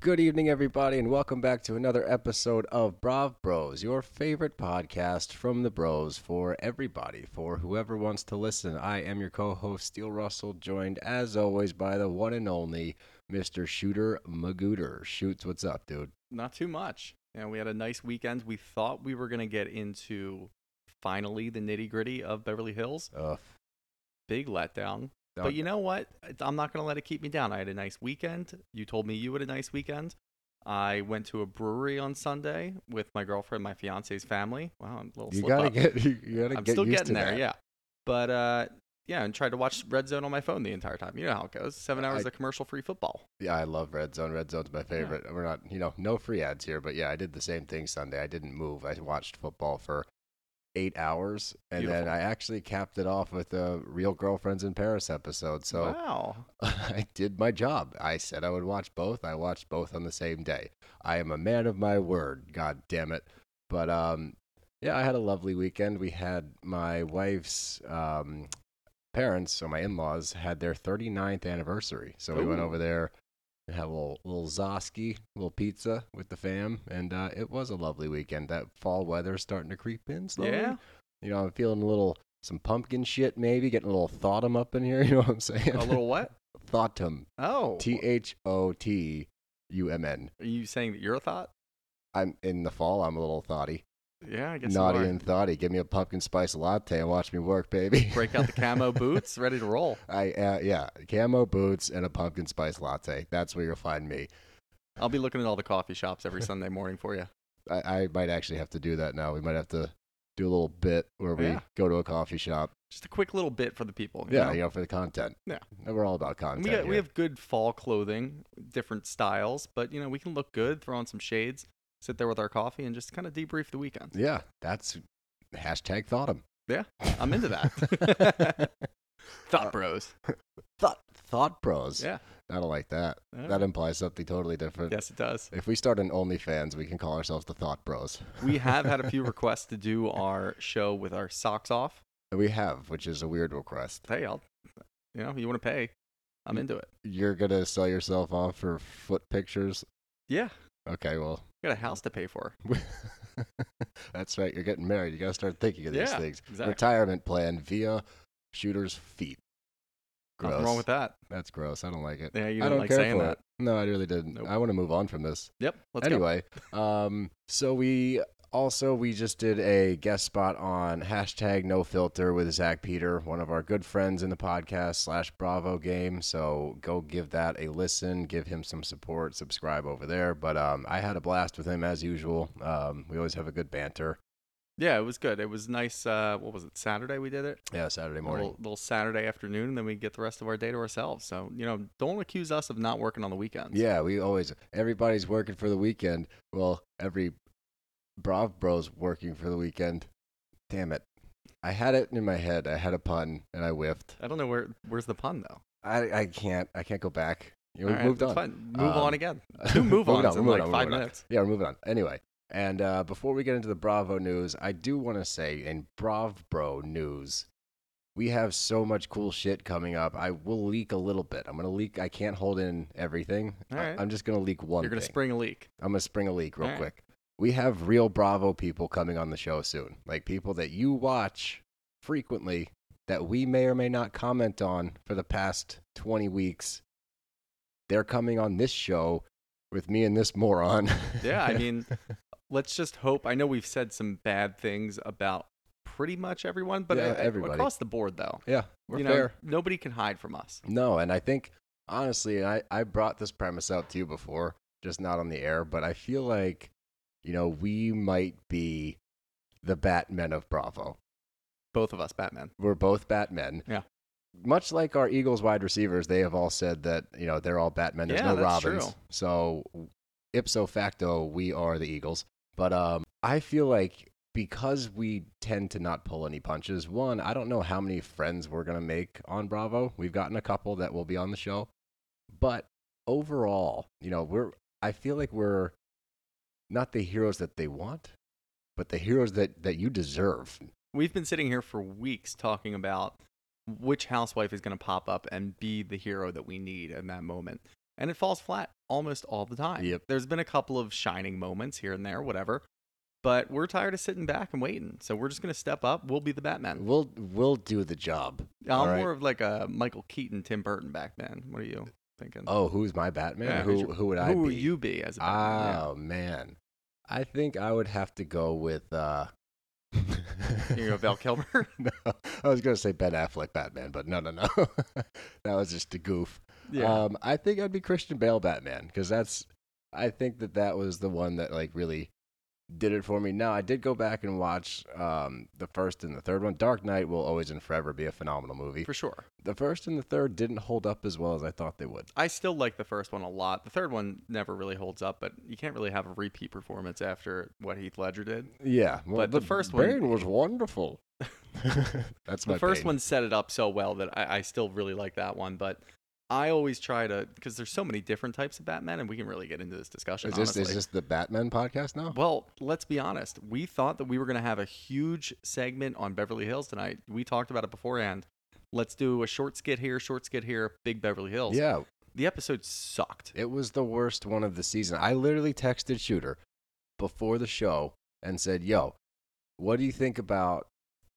Good evening, everybody, and welcome back to another episode of Brav Bros, your favorite podcast from the Bros for everybody, for whoever wants to listen. I am your co-host, Steele Russell, joined as always by the one and only Mr. Shooter Magooter. Shoots, what's up, dude? not too much. You know, we had a nice weekend. We thought we were going to get into finally the nitty gritty of Beverly Hills. Ugh. Big letdown. But you know what? I'm not going to let it keep me down. I had a nice weekend. You told me you had a nice weekend. I went to a brewery on Sunday with my girlfriend, my fiance's family. Wow, I'm a little you slip gotta up. get, you, gotta I'm get still getting there, that. yeah. But uh, yeah, and tried to watch Red Zone on my phone the entire time. You know how it goes. Seven hours I- of commercial-free football. Yeah, I love Red Zone. Red Zone's my favorite. We're not, you know, no free ads here, but yeah, I did the same thing Sunday. I didn't move. I watched football for eight hours, and then I actually capped it off with a Real Girlfriends in Paris episode. So wow. I did my job. I said I would watch both. I watched both on the same day. I am a man of my word. God damn it. But um, yeah, I had a lovely weekend. We had my wife's um, parents, so my in-laws, had their 39th anniversary. So we went over there and had a little little Zoski, little pizza with the fam, and uh, it was a lovely weekend. That fall weather's starting to creep in slowly. Yeah. You know, I'm feeling a little some pumpkin shit maybe, getting a little thoughtum up in here. You know what I'm saying? A little what? thoughtum. Oh. T H O T U M N. Are you saying that you're a thought? I'm in the fall. I'm a little thoughty, Yeah, I guess naughty and thoughty. Give me a pumpkin spice latte and watch me work, baby. Break out the camo boots, ready to roll. I uh, yeah, camo boots and a pumpkin spice latte. That's where you'll find me. I'll be looking at all the coffee shops every Sunday morning for you. I, I might actually have to do that now. We might have to do a little bit where we Yeah. go to a coffee shop. Just a quick little bit for the people. Yeah, know? you know, for the content. Yeah. We're all about content. we got, we have good fall clothing, different styles, but you know we can look good, throw on some shades, sit there with our coffee, and just kind of debrief the weekend. Yeah, that's hashtag thoughtum. Yeah, I'm into that. Thought uh, bros. Thought thought pros. Yeah. I don't like that. Yeah. That implies something totally different. Yes, it does. If we start an OnlyFans, we can call ourselves the Thought Bros. We have had a few requests to do our show with our socks off. We have, which is a weird request. Hey, I'll, you know, you want to pay? I'm into it. You're gonna sell yourself off for foot pictures. Yeah, Okay, well, got a house to pay for. that's right. You're getting married. You gotta start thinking of these Yeah, things. exactly. Retirement plan via shooter's feet. Gross. Nothing wrong with that. That's gross. I don't like it. Yeah, you I don't like care saying for that. it. No, I really didn't. Nope. I want to move on from this. Yep. Let's go. anyway, um, so we also we just did a guest spot on hashtag No Filter with Zach Peter, one of our good friends in the podcast slash Bravo game. So go give that a listen, give him some support, subscribe over there. But um, I had a blast with him as usual. Um, we always have a good banter. Yeah, it was good. It was nice. Uh, what was it? Saturday we did it. Yeah, Saturday A morning. Little, little Saturday afternoon, and then we get the rest of our day to ourselves. So you know, don't accuse us of not working on the weekends. Yeah, we always everybody's working for the weekend. Well, every Brav Bros working for the weekend. Damn it. I had it in my head. I had a pun and I whiffed. I don't know where. Where's the pun though? I, I can't I can't go back. You know, we right, moved on. fine. Move Um, on again. Two move ons on, in like on, five we're on. minutes. Yeah, we're moving on. Anyway, and uh, before we get into the Bravo news, I do want to say in Brav Bro news, we have so much cool shit coming up. I will leak a little bit. I'm gonna leak. I can't hold in everything. All I, I'm just gonna leak one. You're gonna thing. spring a leak. I'm gonna spring a leak real All right. quick. We have real Bravo people coming on the show soon, like people that you watch frequently that we may or may not comment on for the past 20 weeks. They're coming on this show with me and this moron. Yeah, I mean, let's just hope. I know we've said some bad things about pretty much everyone, but Yeah, everybody. across the board though. yeah, we're you know, fair. nobody can hide from us. No, and I think honestly, I, I brought this premise out to you before, just not on the air, but I feel like, you know, we might be the Batmen of Bravo. Both of us, Batman. We're both Batmen. Yeah. Much like our Eagles wide receivers, they have all said that, you know, they're all Batmen. There's Yeah, no that's Robins. true. So ipso facto, we are the Eagles. But um, I feel like because we tend to not pull any punches, one, I don't know how many friends we're going to make on Bravo. We've gotten a couple that will be on the show. But overall, you know, we're, I feel like we're not the heroes that they want, but the heroes that, that you deserve. We've been sitting here for weeks talking about which housewife is going to pop up and be the hero that we need in that moment. And it falls flat almost all the time. Yep. There's been a couple of shining moments here and there, whatever. But we're tired of sitting back and waiting. So we're just going to step up. We'll be the Batman. We'll, we'll do the job. I'm right? more of like a Michael Keaton, Tim Burton Batman. What are you thinking? Oh, who's my Batman? Yeah, who, your- who would I be? Who be? would you be as a Batman? Oh man, I think I would have to go with. uh You go Val Kilmer? no, I was gonna say Ben Affleck Batman, but no, no, no. that was just a goof. yeah. Um, I think I'd be Christian Bale Batman because that's. I think that that was the one that like really did it for me. Now I did go back and watch um the first and the third one. Dark Knight will always and forever be a phenomenal movie. For sure. The first and the third didn't hold up as well as I thought they would. I still like the first one a lot. The third one never really holds up, but you can't really have a repeat performance after what Heath Ledger did. Yeah, well, But the first one- was wonderful. That's my the first Bane. one set it up so well that I, I still really like that one. But I always try to because there's so many different types of Batman, and we can really get into this discussion. Is this honestly. is this the Batman podcast now? Well, let's be honest. We thought that we were going to have a huge segment on Beverly Hills tonight. We talked about it beforehand. Let's do a short skit here, short skit here, big Beverly Hills. yeah, The episode sucked. it was the worst one of the season. I literally texted Shooter before the show and said, "Yo, what do you think about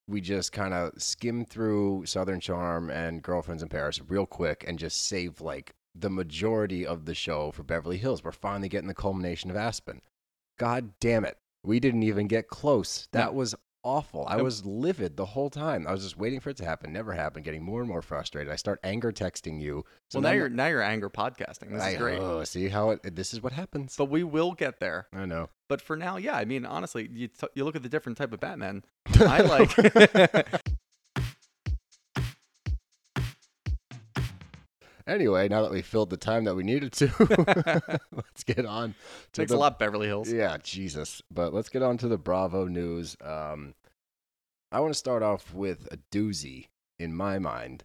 we just kind of skim through Southern Charm and Girlfriends in Paris real quick and just save like the majority of the show for Beverly Hills? We're finally getting the culmination of Aspen. God damn it, we didn't even get close. That was." Awful. I was livid the whole time. I was just waiting for it to happen. Never happened. Getting more and more frustrated. I start anger texting you. So well, now then- you're now you're anger podcasting. This I, is great. Oh, see how it. This is what happens. But we will get there. I know. But for now, yeah, I mean, honestly, you, t- you look at the different type of Batman. I like. Anyway, now that we filled the time that we needed to, let's get on to Takes the a lot, Beverly Hills. Yeah, Jesus. But let's get on to the Bravo news. Um, I want to start off with a doozy in my mind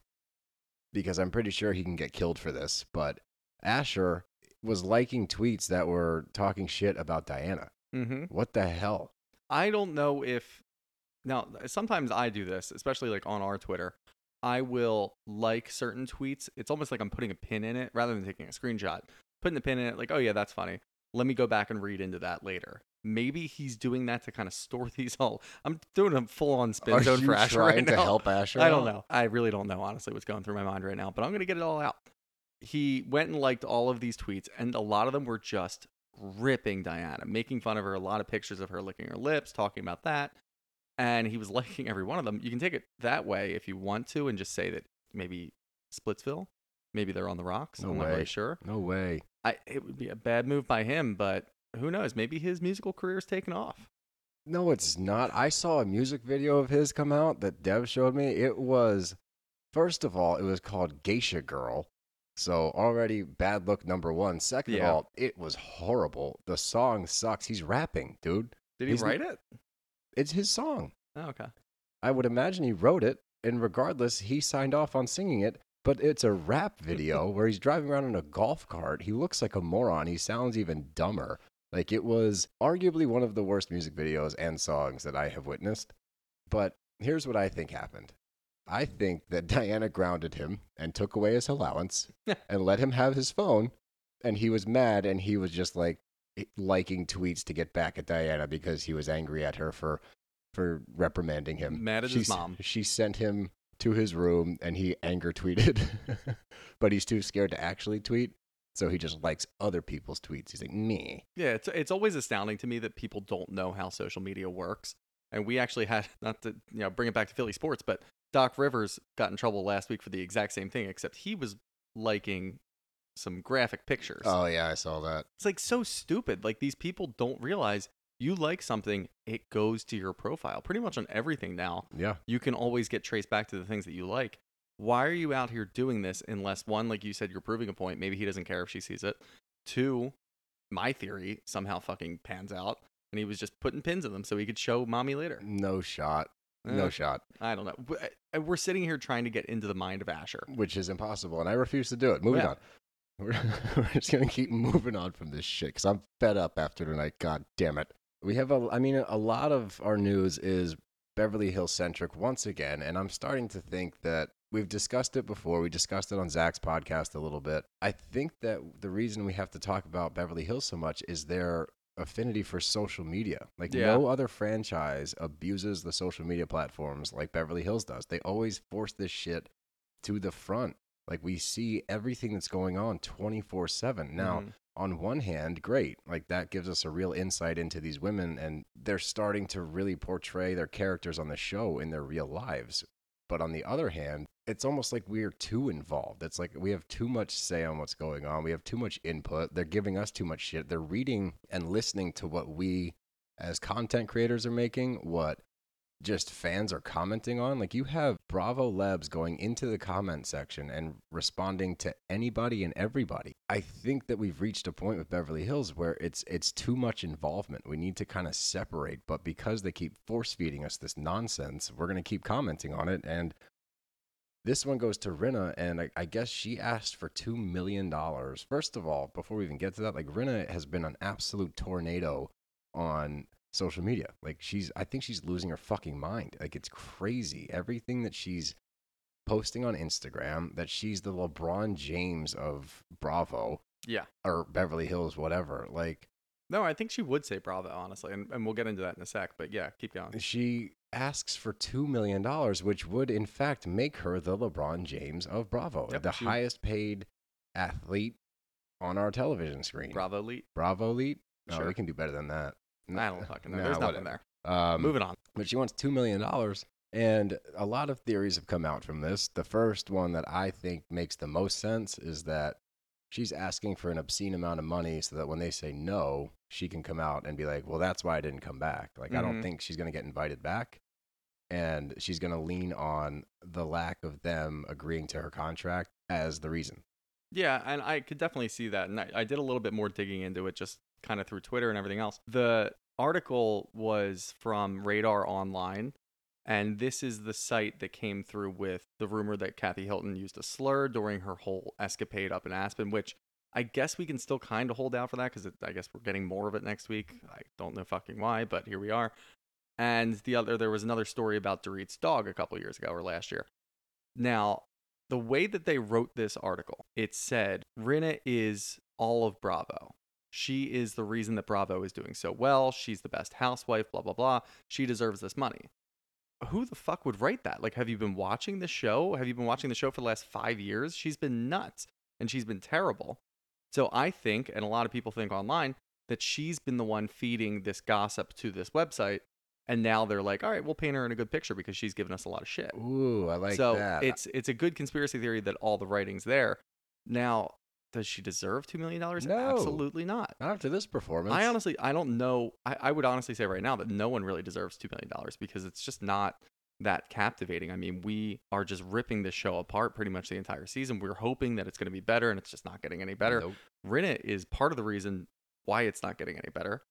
because I'm pretty sure he can get killed for this. But Asher was liking tweets that were talking shit about Diana. Mm-hmm. What the hell? I don't know if now sometimes I do this, especially like on our Twitter. I will like certain tweets. It's almost like I'm putting a pin in it rather than taking a screenshot. Putting the pin in it, like, oh yeah, that's funny. Let me go back and read into that later. Maybe he's doing that to kind of store these all. I'm doing a full on spin Are zone you for Asher trying right to now. help Asher? I don't out? know. I really don't know, honestly, what's going through my mind right now, but I'm going to get it all out. He went and liked all of these tweets, and a lot of them were just ripping Diana, making fun of her, a lot of pictures of her licking her lips, talking about that. And he was liking every one of them. You can take it that way if you want to and just say that maybe Splitsville, maybe they're on the rocks. No I'm not way. really sure. No way. I, it would be a bad move by him, but who knows? Maybe his musical career's taken off. No, it's not. I saw a music video of his come out that Dev showed me. It was, first of all, it was called Geisha Girl. So already bad look number one. Second Yeah. of all, it was horrible. The song sucks. He's rapping, dude. Did he He's- write it? It's his song. Oh, okay. I would imagine he wrote it, and regardless, he signed off on singing it. But it's a rap video where he's driving around in a golf cart. He looks like a moron. He sounds even dumber. Like it was arguably one of the worst music videos and songs that I have witnessed. But here's what I think happened. I think that Diana grounded him and took away his allowance and let him have his phone. And he was mad and he was just like liking tweets to get back at Diana because he was angry at her for for reprimanding him. Mad at his mom. She sent him to his room and he anger tweeted. but he's too scared to actually tweet. So he just likes other people's tweets. He's like, me. Yeah, it's it's always astounding to me that people don't know how social media works. And we actually had not to you know bring it back to Philly sports, but Doc Rivers got in trouble last week for the exact same thing, except he was liking some graphic pictures. Oh yeah, I saw that. It's like so stupid. Like these people don't realize you like something, it goes to your profile. Pretty much on everything now. Yeah. You can always get traced back to the things that you like. Why are you out here doing this unless one, like you said, you're proving a point. Maybe he doesn't care if she sees it. Two, my theory somehow fucking pans out. and he was just putting pins in them so he could show mommy later. No shot. No Eh, shot. I don't know. We're sitting here trying to get into the mind of Asher. Which is impossible, and I refuse to do it. Moving Yeah. on. We're, we're just gonna keep moving on from this shit because I'm fed up after tonight. God damn it. We have a. I mean, a lot of our news is Beverly Hills centric once again, and I'm starting to think that we've discussed it before. We discussed it on Zach's podcast a little bit. I think that the reason we have to talk about Beverly Hills so much is their affinity for social media. Like Yeah. no other franchise abuses the social media platforms like Beverly Hills does. They always force this shit to the front. Like we see everything that's going on 24/7. Now, Mhm. on one hand, great. Like that gives us a real insight into these women and they're starting to really portray their characters on the show in their real lives. But on the other hand, it's almost like we're too involved. It's like we have too much say on what's going on. We have too much input. They're giving us too much shit. They're reading and listening to what we as content creators are making, what just fans are commenting on. Like you have Bravo Labs going into the comment section and responding to anybody and everybody. I think that we've reached a point with Beverly Hills where it's it's too much involvement. We need to kind of separate, but because they keep force feeding us this nonsense, we're going to keep commenting on it and this one goes to Rinna, and I, I guess she asked for $2 million. First of all, before we even get to that, like Rinna has been an absolute tornado on social media. Like she's I think she's losing her fucking mind. Like it's crazy. Everything that she's posting on Instagram that she's the LeBron James of Bravo Yeah. or Beverly Hills whatever. Like No, I think she would say Bravo, honestly, and, and we'll get into that in a sec. But yeah, keep going. she asks for 2 million dollars which would in fact make her the LeBron James of Bravo, Yep, the she- highest paid athlete on our television screen. Bravo Elite. Bravo elite? Oh, no, Sure. we can do better than that. I don't fucking know. Nah, There's nothing whatever. there. Um, Moving on. but she wants $2 million. And a lot of theories have come out from this. The first one that I think makes the most sense is that she's asking for an obscene amount of money so that when they say no, she can come out and be like, well, that's why I didn't come back. Like, I don't Mhm. think she's going to get invited back. And she's going to lean on the lack of them agreeing to her contract as the reason. Yeah, and I could definitely see that. And I, I did a little bit more digging into it just kind of through Twitter and everything else. The article was from Radar Online, and this is the site that came through with the rumor that Kathy Hilton used a slur during her whole escapade up in Aspen, which I guess we can still kind of hold out for that because I guess we're getting more of it next week. I don't know fucking why, but here we are. And the other, there was another story about Dorit's dog a couple years ago or last year. Now, the way that they wrote this article, it said Rinna is all of Bravo. She is the reason that Bravo is doing so well. She's the best housewife, blah, blah, blah. She deserves this money. Who the fuck would write that? Like, have you been watching the show? Have you been watching the show for the last five years? She's been nuts and she's been terrible. So I think, and a lot of people think online, that she's been the one feeding this gossip to this website. And now they're like, all right, we'll paint her in a good picture because she's given us a lot of shit Ooh, I like so that. So it's it's a good conspiracy theory that all the writing's there. Now, does she deserve two million dollars? No. Absolutely not. Not after this performance. I honestly, I don't know. I, I would honestly say right now that no one really deserves two million dollars because it's just not that captivating. I mean, we are just ripping this show apart pretty much the entire season. We're hoping that it's going to be better, and it's just not getting any better. Nope. Rinna is part of the reason why it's not getting any better.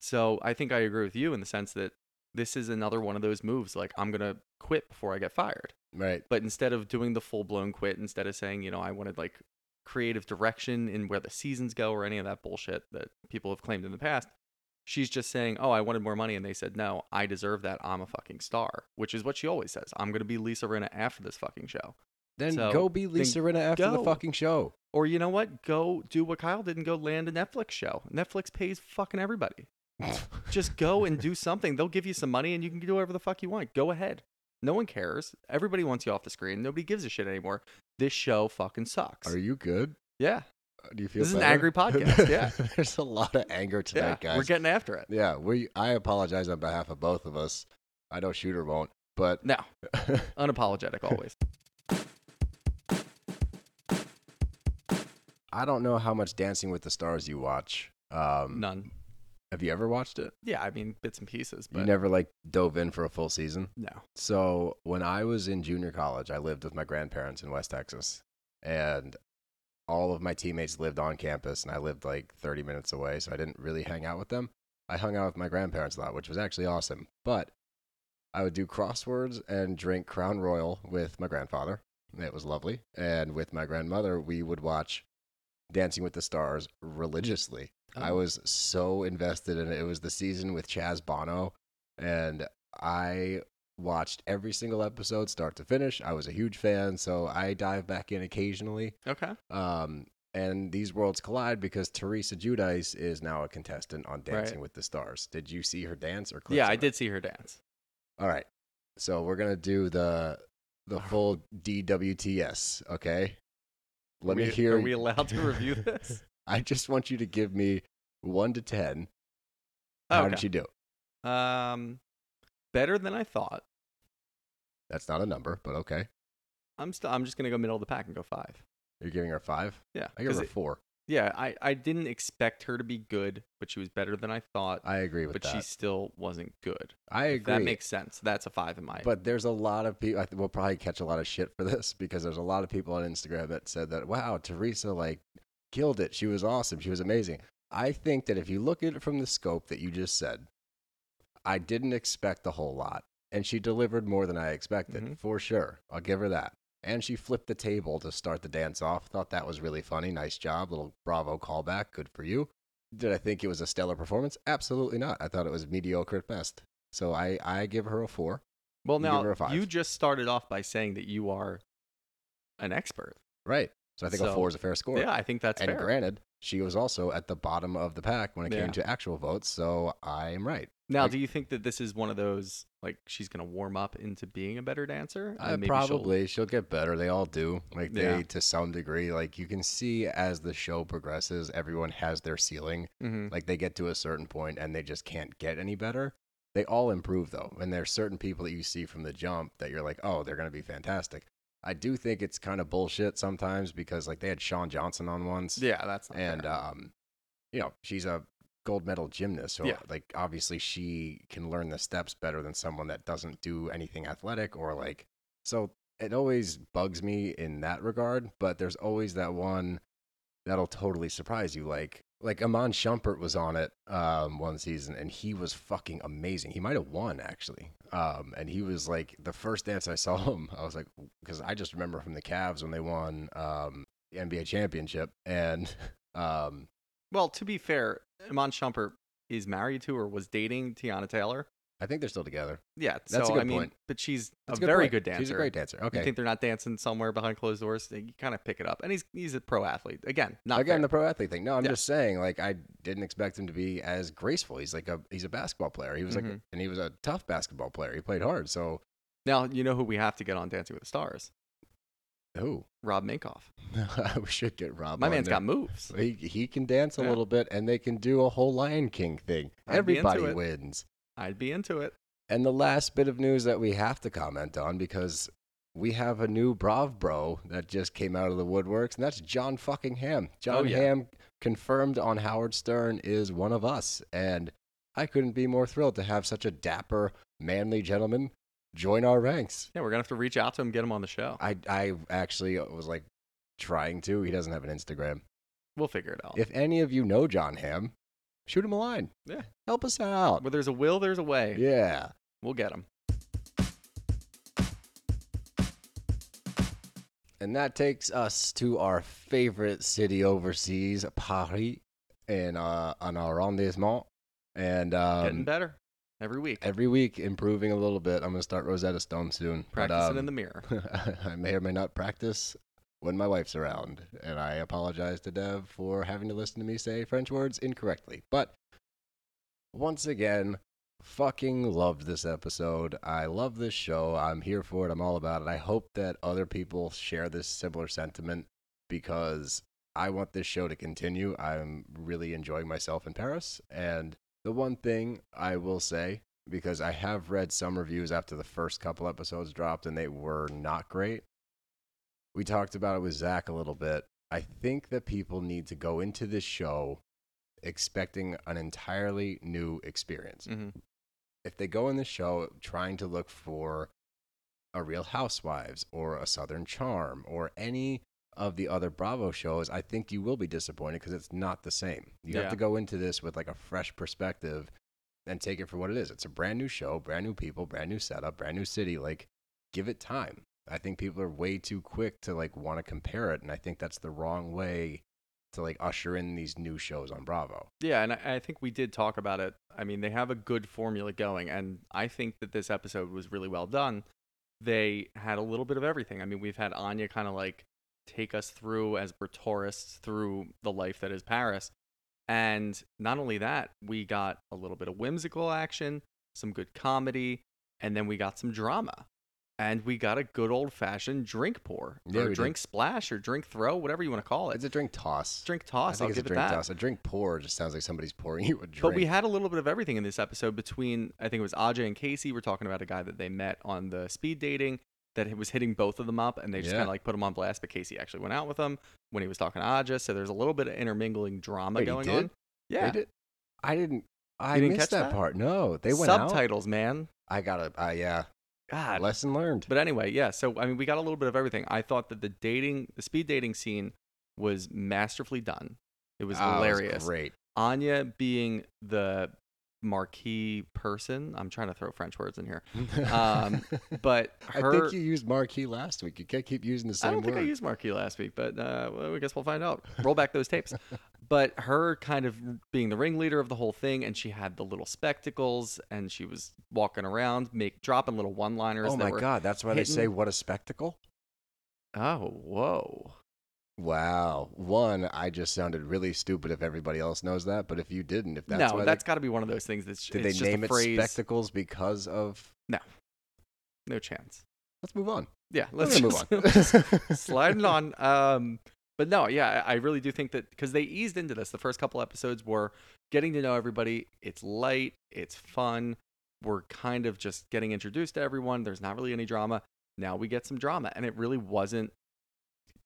So I think I agree with you in the sense that this is another one of those moves. Like I'm gonna quit before I get fired. Right. But instead of doing the full blown quit, instead of saying, you know, I wanted like creative direction in where the seasons go or any of that bullshit that people have claimed in the past, she's just saying, oh, I wanted more money. And they said, no, I deserve that. I'm a fucking star, which is what she always says. I'm going to be Lisa Rinna after this fucking show. Then So, go be Lisa Rinna after the fucking show. Or you know what? Go do what Kyle did and go land a Netflix show. Netflix pays fucking everybody. Just go and do something. They'll give you some money and you can do whatever the fuck you want. Go ahead. No one cares. Everybody wants you off the screen. Nobody gives a shit anymore. This show fucking sucks. Are you good? yeah. Do you feel This is an angry podcast, yeah. There's a lot of anger tonight, yeah. guys. We're getting after it. yeah, we. I apologize on behalf of both of us. I know Shooter won't, but No, unapologetic always. I don't know how much Dancing with the Stars you watch. Um, None. Have you ever watched it? Yeah, I mean bits and pieces, but you never like dove in for a full season. no. So when I was in junior college, I lived with my grandparents in West Texas, and all of my teammates lived on campus, and I lived like 30 minutes away, so I didn't really hang out with them. I hung out with my grandparents a lot, which was actually awesome. But I would do crosswords and drink Crown Royal with my grandfather. It was lovely. And with my grandmother, we would watch Dancing with the Stars religiously. I Oh. was so invested in it. It was the season with Chaz Bono, and I watched every single episode start to finish. I was a huge fan, so I dive back in occasionally. Okay. Um, and these worlds collide because Teresa Giudice is now a contestant on Dancing Right. with the Stars. Did you see her dance or clips Yeah, I it? did see her dance. All right. So we're gonna do the the full DWTS. Okay. Let Are me hear. Are we allowed to review this? I just want you to give me one to ten. How okay. did she do? Um, better than I thought. That's not a number, but okay. I'm still. I'm just gonna go middle of the pack and go five. You're giving her five. Yeah. I give her a it- four. yeah. I I didn't expect her to be good, but she was better than I thought. I agree with but that. But she still wasn't good. I If agree. That makes sense. That's a five in my. But there's a lot of people. We'll probably catch a lot of shit for this because there's a lot of people on Instagram that said that, "Wow, Teresa like killed it. She was awesome. She was amazing." I think that if you look at it from the scope that you just said, I didn't expect a whole lot, and she delivered more than I expected Mhm. for sure. I'll give her that. And she flipped the table to start the dance off. Thought that was really funny. Nice job, little bravo callback. Good for you. Did I think it was a stellar performance? Absolutely not. I thought it was mediocre at best. So I, I give her a four. well, now her a five. you just started off by saying that you are an expert. Right. So I think a four is a fair score. Yeah, I think that's and fair. granted, she was also at the bottom of the pack when it Yeah. came to actual votes, so I am right. Now, Like- do you think that this is one of those like she's gonna warm up into being a better dancer? Uh, maybe she'll- probably she'll... get better. They all do. Like they Yeah. to some degree. Like you can see as the show progresses, everyone has their ceiling. Mhm. Like they get to a certain point and they just can't get any better. They all improve though, and there's certain people that you see from the jump that you're like, oh, they're gonna be fantastic. I do think it's kind of bullshit sometimes because like they had Shawn Johnson on once. Yeah, that's and fair. um, you know she's a gold medal gymnast, so Yeah. like obviously she can learn the steps better than someone that doesn't do anything athletic or like. So it always bugs me in that regard, but there's always that one that'll totally surprise you, like. Like Iman Shumpert was on it um, one season, and he was fucking amazing. He might have won actually, um, and he was like the first dance I saw him. I was like, because I just remember from the Cavs when they won um, the NBA championship, and um, well, to be fair, Iman Shumpert is married to or was dating Teyana Taylor. I think they're still together. Yeah, That's a good I mean, point. but she's That's a good very point. good dancer. She's a great dancer. Okay, you think they're not dancing somewhere behind closed doors? You kind of pick it up, and he's he's a pro athlete. Again, not Again, fair. the pro athlete thing. No, I'm Yeah. just saying, like, I didn't expect him to be as graceful. He's like a he's a basketball player. He was like, Mhm. and he was a tough basketball player. He played hard. So now you know who we have to get on Dancing with the Stars. who? Rob Minkoff. we should get Rob. My man's there. got moves. He he can dance a Yeah. little bit, and they can do a whole Lion King thing. I'd Everybody wins. I'd be into it. And the last bit of news that we have to comment on because we have a new Brav bro that just came out of the woodworks, and that's Jon fucking Hamm. Oh, Jon Oh, yeah. Hamm confirmed on Howard Stern is one of us, and I couldn't be more thrilled to have such a dapper, manly gentleman join our ranks. Yeah, we're gonna have to reach out to him, get him on the show. I I actually was like trying to. He doesn't have an Instagram. We'll figure it out. If any of you know Jon Hamm, shoot him a line. yeah, Help us out. where there's a will, there's a way. Yeah. We'll get him. And that takes us to our favorite city overseas, Paris, in uh, an arrondissement. And Getting um, better every week. every week improving a little bit. I'm going to start Rosetta Stone soon. but, Practicing in um, the mirror. I may or may not practice when my wife's around. And I apologize to Dev for having to listen to me say French words incorrectly. But once again, fucking loved this episode. I love this show. I'm here for it. I'm all about it. I hope that other people share this similar sentiment because I want this show to continue. I'm really enjoying myself in Paris. And the one thing I will say, because I have read some reviews after the first couple episodes dropped and they were not great. We talked about it with Zach a little bit. I think that people need to go into this show expecting an entirely new experience. hmm If they go in the show trying to look for a Real Housewives or a Southern Charm or any of the other Bravo shows, I think you will be disappointed because it's not the same. You Yeah. have to go into this with like a fresh perspective and take it for what it is. It's a brand new show, brand new people, brand new setup, brand new city. Like, give it time. I think people are way too quick to like want to compare it, and I think that's the wrong way to like usher in these new shows on Bravo. Yeah, and I, think we did talk about it. I mean, they have a good formula going, and I think that this episode was really well done. They had a little bit of everything. I mean, we've had Anya kind of like take us through as we're tourists through the life that is Paris. And not only that, we got a little bit of whimsical action, some good comedy, and then we got some drama. And we got a good old fashioned drink pour, Yeah, or drink splash, or drink throw, whatever you want to call it. It's a drink toss. drink I toss. think I'll it's a give it drink that. toss. A drink pour just sounds like somebody's pouring you a drink. But we had a little bit of everything in this episode between I think it was Aja and Casey. We're talking about a guy that they met on the speed dating that was hitting both of them up, and they just Yeah. kind of like put him on blast. But Casey actually went out with him when he was talking to Aja, so there's a little bit of intermingling drama Wait, going did? on. Yeah, did- I didn't. I didn't missed catch that, that? part. No, they went out. subtitles, man. I got to Uh, yeah. God. Lesson learned. But anyway, yeah. So I mean, we got a little bit of everything. I thought that the dating, the speed dating scene was masterfully done. It was Ah, it hilarious. great. Anya being the marquee person. I'm trying to throw French words in here. Um, but I think you used marquee last week. You can't keep using the same word. I don't think I used marquee last week, but uh, well, I guess we'll find out. Roll back those tapes. But her kind of being the ringleader of the whole thing, and she had the little spectacles, and she was walking around, make dropping little one-liners. oh my god, that's why they say what a spectacle. Oh, whoa! Wow. One, I just sounded really stupid if everybody else knows that, but if you didn't, if that's no, that's got to be one of those things that's did they just name it phrase. spectacles because of No no chance. Let's move on. Yeah, let's gonna move on. sliding on. Um, but no, yeah, I really do think that because they eased into this. The first couple episodes were getting to know everybody. It's light, it's fun. We're kind of just getting introduced to everyone. There's not really any drama. Now we get some drama, and it really wasn't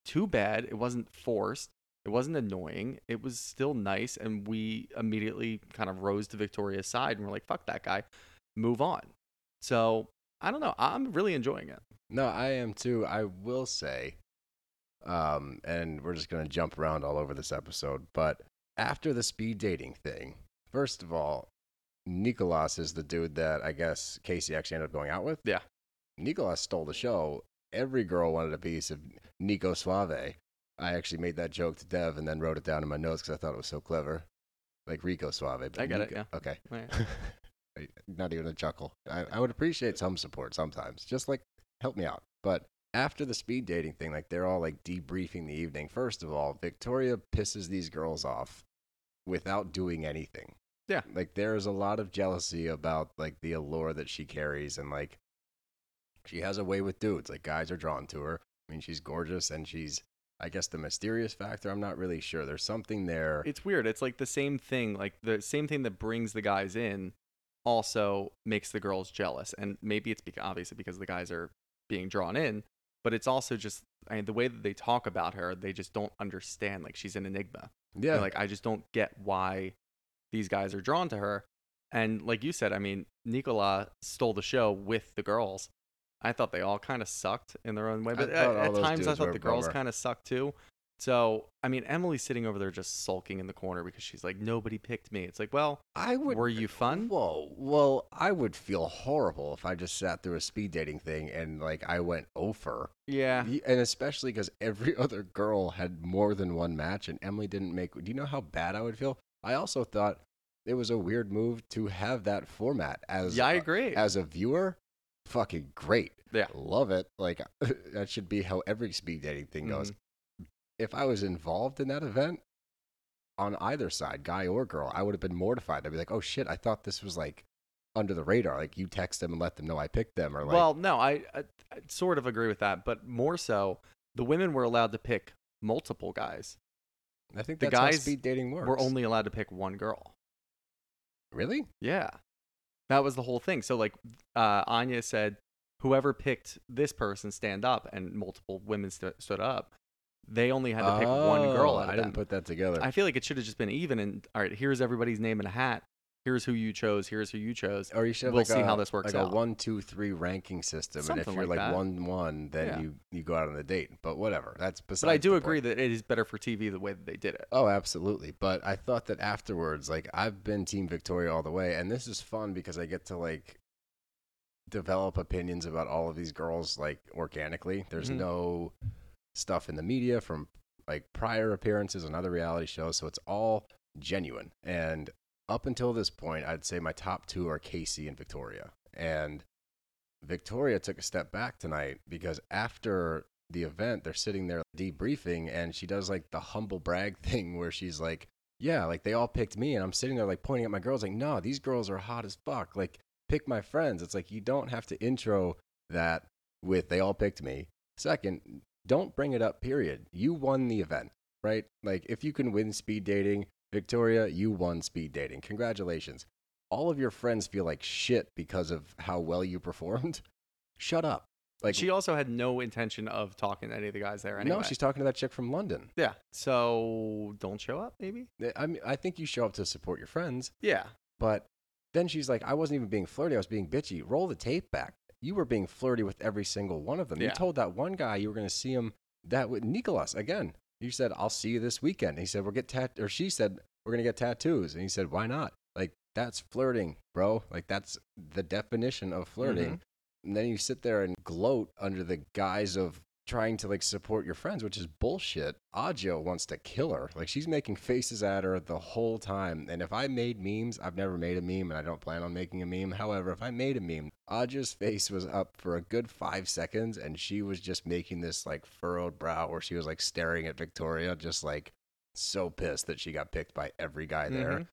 too bad. It wasn't forced. It wasn't annoying. It was still nice, and we immediately kind of rose to Victoria's side, and we're like, "Fuck that guy, move on." So I don't know. I'm really enjoying it. No, I am too. I will say, um, and we're just gonna jump around all over this episode, but after the speed dating thing, first of all, Nicolas is the dude that I guess Casey actually ended up going out with. Yeah. Nicolas stole the show. Every girl wanted a piece of Nico Suave. I actually made that joke to Dev and then wrote it down in my notes because I thought it was so clever. Like Rico Suave. But I get it, Yeah. Okay. Right. Not even a chuckle. I, I would appreciate some support sometimes. Just like help me out. But after the speed dating thing, like they're all like debriefing the evening. First of all, Victoria pisses these girls off without doing anything. Yeah. Like there's a lot of jealousy about like the allure that she carries and like she has a way with dudes. Like guys are drawn to her. I mean, she's gorgeous and she's I guess the mysterious factor, I'm not really sure. There's something there. It's weird. It's like the same thing. Like the same thing that brings the guys in also makes the girls jealous. And maybe it's because obviously because the guys are being drawn in, but it's also just I mean, the way that they talk about her, they just don't understand. Like she's an enigma. yeah. They're like I just don't get why these guys are drawn to her. And like you said, I mean, Nicola stole the show with the girls. I thought they all kind of sucked in their own way, but uh, thought at, at times I thought the girls kind of sucked too. So I mean, Emily's sitting over there just sulking in the corner because she's like, nobody picked me. It's like, well, I would. were you fun? Whoa. Well, I would feel horrible if I just sat through a speed dating thing and like I went over. Yeah, And especially because every other girl had more than one match and Emily didn't make. Do you know how bad I would feel? I also thought it was a weird move to have that format as yeah, I a- agree. as a viewer. Fucking great. Yeah. Love it. Like that should be how every speed dating thing goes. Mm-hmm. If I was involved in that event on either side, guy or girl, I would have been mortified. I'd be like, "Oh shit, I thought this was like under the radar. Like you text them and let them know I picked them or like well, no, I, I, I sort of agree with that, but more so, the women were allowed to pick multiple guys. I think the guys speed dating works. We're only allowed to pick one girl. Really? Yeah. That was the whole thing. So like uh, Anya said, whoever picked this person stand up, and multiple women st- stood up. They only had to pick one girl Oh, out of I didn't them. put that together. I feel like it should have just been even. And all right, here's everybody's name in a hat. Here's who you chose, here's who you chose. Or you should have We'll like see a, how this works like out. a one, two, three ranking system, and Something if you're like like one one, then Yeah. you you go out on a date. But whatever, that's besides. But I do agree point. that it is better for TV the way that they did it. Oh, absolutely. But I thought that afterwards, like I've been Team Victoria all the way, and this is fun because I get to like develop opinions about all of these girls like organically. There's Mhm. no stuff in the media from like prior appearances on other reality shows, so it's all genuine. And up until this point, I'd say my top two are Casey and Victoria. And Victoria took a step back tonight because after the event, they're sitting there debriefing, and she does like the humble brag thing where she's like, Yeah, like they all picked me. And I'm sitting there like pointing at my girls, like, No, these girls are hot as fuck. Like, pick my friends. It's like you don't have to intro that with they all picked me. Second, don't bring it up, period. You won the event, right? Like, if you can win speed dating, Victoria, you won speed dating. Congratulations. All of your friends feel like shit because of how well you performed. Shut up. Like, she also had no intention of talking to any of the guys there anyway. no, she's talking to that chick from London. yeah. So don't show up, maybe. I mean, I think you show up to support your friends, Yeah. but then she's like, I wasn't even being flirty. I was being bitchy. Roll the tape back. You were being flirty with every single one of them. You told that one guy you were going to see him that with Nicholas again. You said, I'll see you this weekend. And he said, we'll get tat, or she said, we're going to get tattoos. And he said, why not? Like, that's flirting, bro. Like, that's the definition of flirting. Mhm. And then you sit there and gloat under the guise of trying to like support your friends, which is bullshit. Aja wants to kill her. Like she's making faces at her the whole time. And if I made memes, I've never made a meme and I don't plan on making a meme. However, if I made a meme, Aja's face was up for a good five seconds and she was just making this like furrowed brow where she was like staring at Victoria, just like so pissed that she got picked by every guy there. Mhm.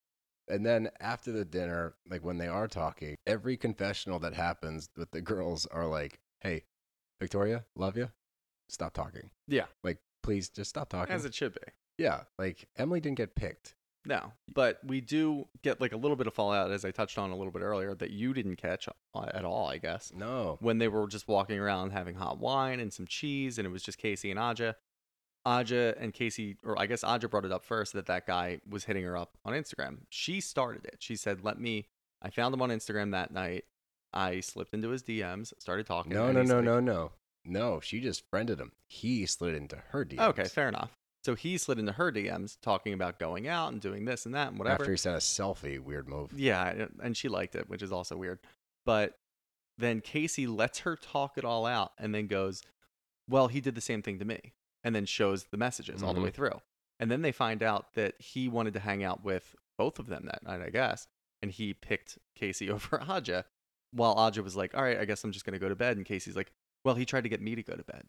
And then after the dinner, like when they are talking, every confessional that happens with the girls are like, "Hey, Victoria, love you. Stop talking. Yeah. Like, please just stop talking." As it should be. yeah, like Emily didn't get picked. No, but we do get like a little bit of fallout, as I touched on a little bit earlier, that you didn't catch at all, I guess. No. When they were just walking around having hot wine and some cheese, and it was just Casey and Aja. Aja and Casey, or I guess Aja brought it up first that that guy was hitting her up on Instagram. She started it. She said, "Let me." I found him on Instagram that night. I slipped into his DMs, started talking. No, no, no, like- no, no. No, she just friended him. He slid into her DMs. Okay, fair enough. So he slid into her DMs, talking about going out and doing this and that and whatever. After he sent a selfie, weird move. Yeah, and she liked it, which is also weird. But then Casey lets her talk it all out and then goes, Well, he did the same thing to me. And then shows the messages all the way mm-hmm. through. And then they find out that he wanted to hang out with both of them that night, I guess. And he picked Casey over Aja, while Aja was like, All right, I guess I'm just going to go to bed. And Casey's like, Well, he tried to get me to go to bed.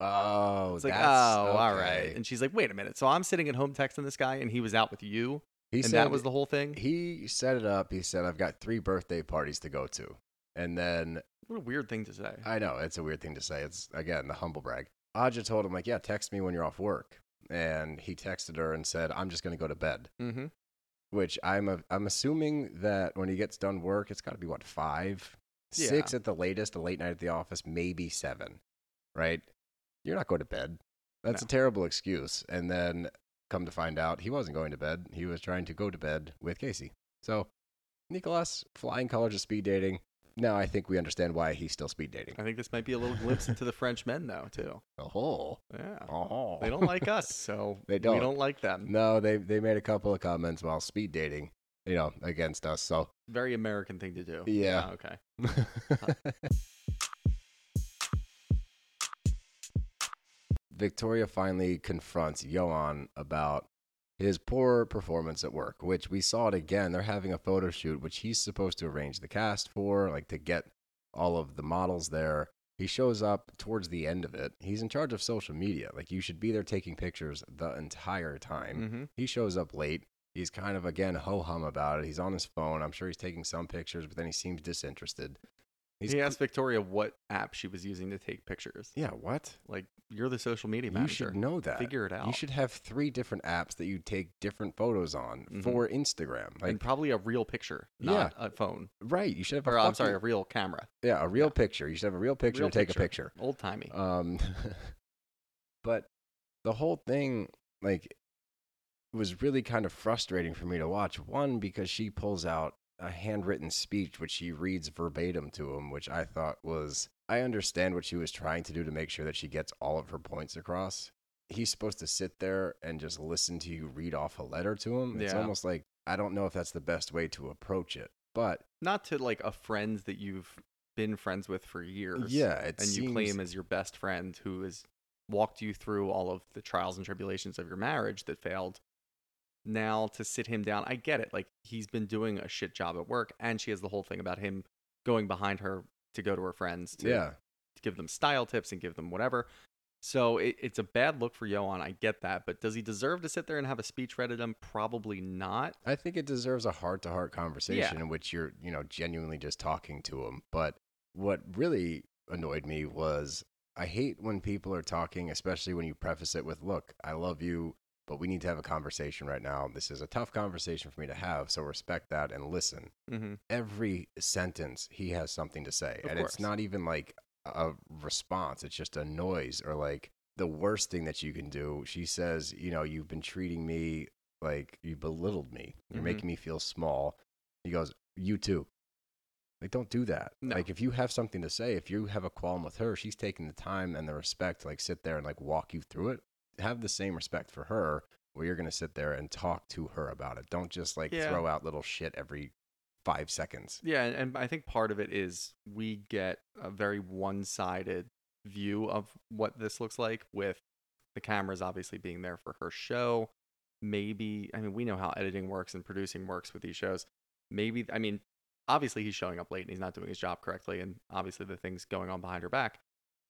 Oh, It's like, that's, Oh, all okay. right. And she's like, Wait a minute. So I'm sitting at home texting this guy and he was out with you. he and said that was the whole thing. he set it up. He said, "I've got three birthday parties to go to," and then What a weird thing to say. I know it's a weird thing to say. It's again the humble brag. Aja told him like, "Yeah, text me when you're off work," and he texted her and said, "I'm just gonna go to bed." mm-hmm. Which I'm a, I'm assuming that when he gets done work, it's got to be what five, Yeah. six at the latest, a late night at the office, maybe seven, right? You're not going to bed. That's No. a terrible excuse. And then come to find out, he wasn't going to bed. He was trying to go to bed with Casey. So, Nicholas, flying colors of speed dating. Now I think we understand why he's still speed dating. I think this might be a little glimpse into the French men, though, too. Oh, Yeah. oh. They don't like us, so They don't. We don't like them. No, they they made a couple of comments while speed dating, you know, against us. So Very American thing to do. Yeah. okay. Victoria finally confronts Johan about his poor performance at work, which we saw it again. They're having a photo shoot, which he's supposed to arrange the cast for, like to get all of the models there. He shows up towards the end of it. He's in charge of social media. Like you should be there taking pictures the entire time. hmm He shows up late. He's kind of again ho hum about it. He's on his phone. I'm sure he's taking some pictures, but then he seems disinterested. He's He asked Victoria what app she was using to take pictures. Yeah, what? Like, you're the social media You should know that. Figure it out. You should have three different apps that you take different photos on Mhm. for Instagram. Like, and probably a real picture, not a phone. right? You should have. A Or I'm sorry, a real camera. yeah, a real picture. You should have a real picture Real to take a picture. Old timey. Um, but the whole thing, like, was really kind of frustrating for me to watch. One because she pulls out a handwritten speech which she reads verbatim to him, which I thought was I understand what she was trying to do to make sure that she gets all of her points across. He's supposed to sit there and just listen to you read off a letter to him. It's Yeah. almost like I don't know if that's the best way to approach it. But Not to like a friend that you've been friends with for years. yeah, and you claim as your best friend who has walked you through all of the trials and tribulations of your marriage that failed. Now to sit him down, I get it. Like he's been doing a shit job at work, and she has the whole thing about him going behind her to go to her friends to, yeah. to give them style tips and give them whatever. So it, it's a bad look for Johan. I get that, but does he deserve to sit there and have a speech read at him? Probably not. I think it deserves a heart to heart conversation in which you're, you know, genuinely just talking to him. But what really annoyed me was I hate when people are talking, especially when you preface it with, look, I love you, but we need to have a conversation right now. This is a tough conversation for me to have. So respect that and listen. Mm-hmm. Every sentence, he has something to say. Of and it's not even like a response, it's just a noise or like the worst thing that you can do. She says, you know, you've been treating me like you belittled me. You're Mhm. making me feel small. He goes, you too. Like, don't do that. No. Like, if you have something to say, if you have a qualm with her, she's taking the time and the respect to like sit there and like walk you through it. Have the same respect for her where you're going to sit there and talk to her about it. Don't just like Yeah. throw out little shit every five seconds. Yeah, and, and I think part of it is we get a very one-sided view of what this looks like with the cameras obviously being there for her show. Maybe I mean we know how editing works and producing works with these shows. Maybe I mean obviously he's showing up late and he's not doing his job correctly and obviously the things going on behind her back.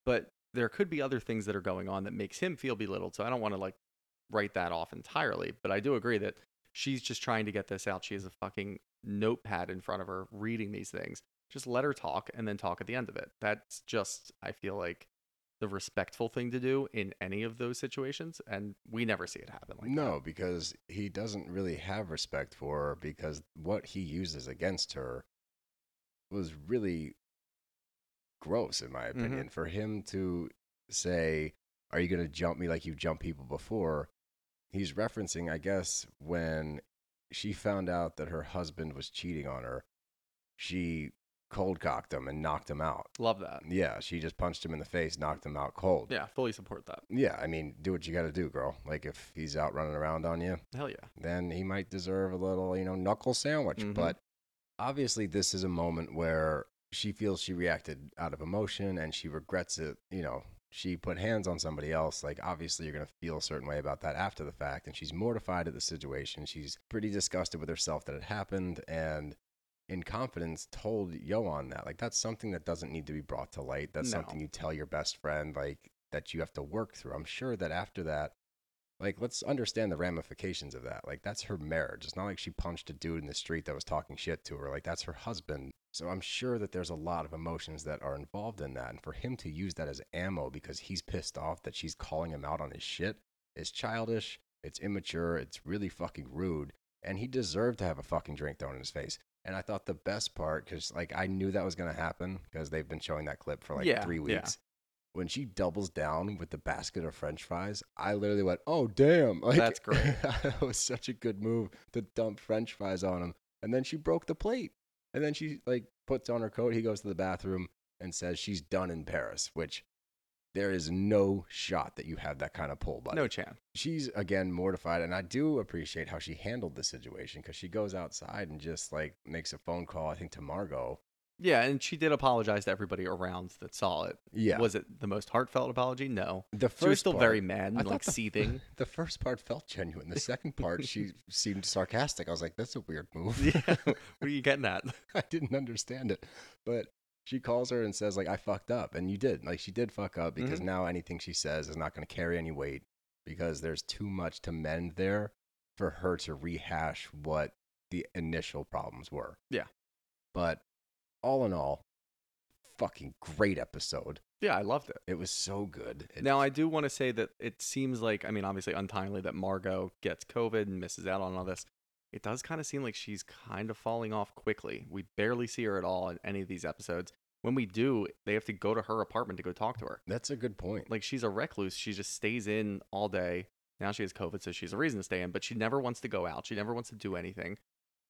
But there could be other things that are going on that makes him feel belittled. So I don't want to like write that off entirely, but I do agree that she's just trying to get this out. She has a fucking notepad in front of her reading these things. Just let her talk and then talk at the end of it. That's just, I feel like, the respectful thing to do in any of those situations. And we never see it happen like no, because he doesn't really have respect for her because what he uses against her was really gross, in my Mm-hmm. opinion. For him to say, Are you going to jump me like you jumped people before? He's referencing, I guess, when she found out that her husband was cheating on her, she cold cocked him and knocked him out. Love that. Yeah, she just punched him in the face, knocked him out cold. Yeah, fully support that. Yeah, I mean, do what you got to do, girl. Like if he's out running around on you, Hell yeah. then he might deserve a little, you know, knuckle sandwich. Mhm. But obviously, this is a moment where she feels she reacted out of emotion and she regrets it. You know, she put hands on somebody else. Like, obviously, you're going to feel a certain way about that after the fact. And she's mortified at the situation. She's pretty disgusted with herself that it happened. And in confidence, told Johan that. Like, that's something that doesn't need to be brought to light. That's No. something you tell your best friend, like, that you have to work through. I'm sure that after that, like let's understand the ramifications of that like that's her marriage it's not like she punched a dude in the street that was talking shit to her like that's her husband so i'm sure that there's a lot of emotions that are involved in that and for him to use that as ammo because he's pissed off that she's calling him out on his shit is childish it's immature it's really fucking rude and he deserved to have a fucking drink thrown in his face and i thought the best part because like i knew that was going to happen because they've been showing that clip for like Yeah, three yeah. weeks when she doubles down with the basket of french fries i literally went oh damn like, That's great. that was such a good move to dump french fries on him and then she broke the plate and then she like puts on her coat he goes to the bathroom and says she's done in paris which there is no shot that you have that kind of pull buddy No chance. she's again mortified and i do appreciate how she handled the situation because she goes outside and just like makes a phone call i think to margot Yeah, and she did apologize to everybody around that saw it. yeah Was it the most heartfelt apology? No. the first She was still part- very mad and thought like the- seething. the first part felt genuine the second part she seemed sarcastic i was like that's a weird move yeah. What are you getting at? I didn't understand it. But she calls her and says, like, I fucked up. And you did. Like, she did fuck up because Mhm. now anything she says is not going to carry any weight because there's too much to mend there for her to rehash what the initial problems were. Yeah. But all in all, fucking great episode. Yeah, I loved it. It was so good. It- Now, I do want to say that it seems like, I mean, obviously untimely that Margot gets COVID and misses out on all this. It does kind of seem like she's kind of falling off quickly. We barely see her at all in any of these episodes. When we do, they have to go to her apartment to go talk to her. that's a good point. Like, she's a recluse. She just stays in all day. Now she has COVID, so she's a reason to stay in, but she never wants to go out. She never wants to do anything.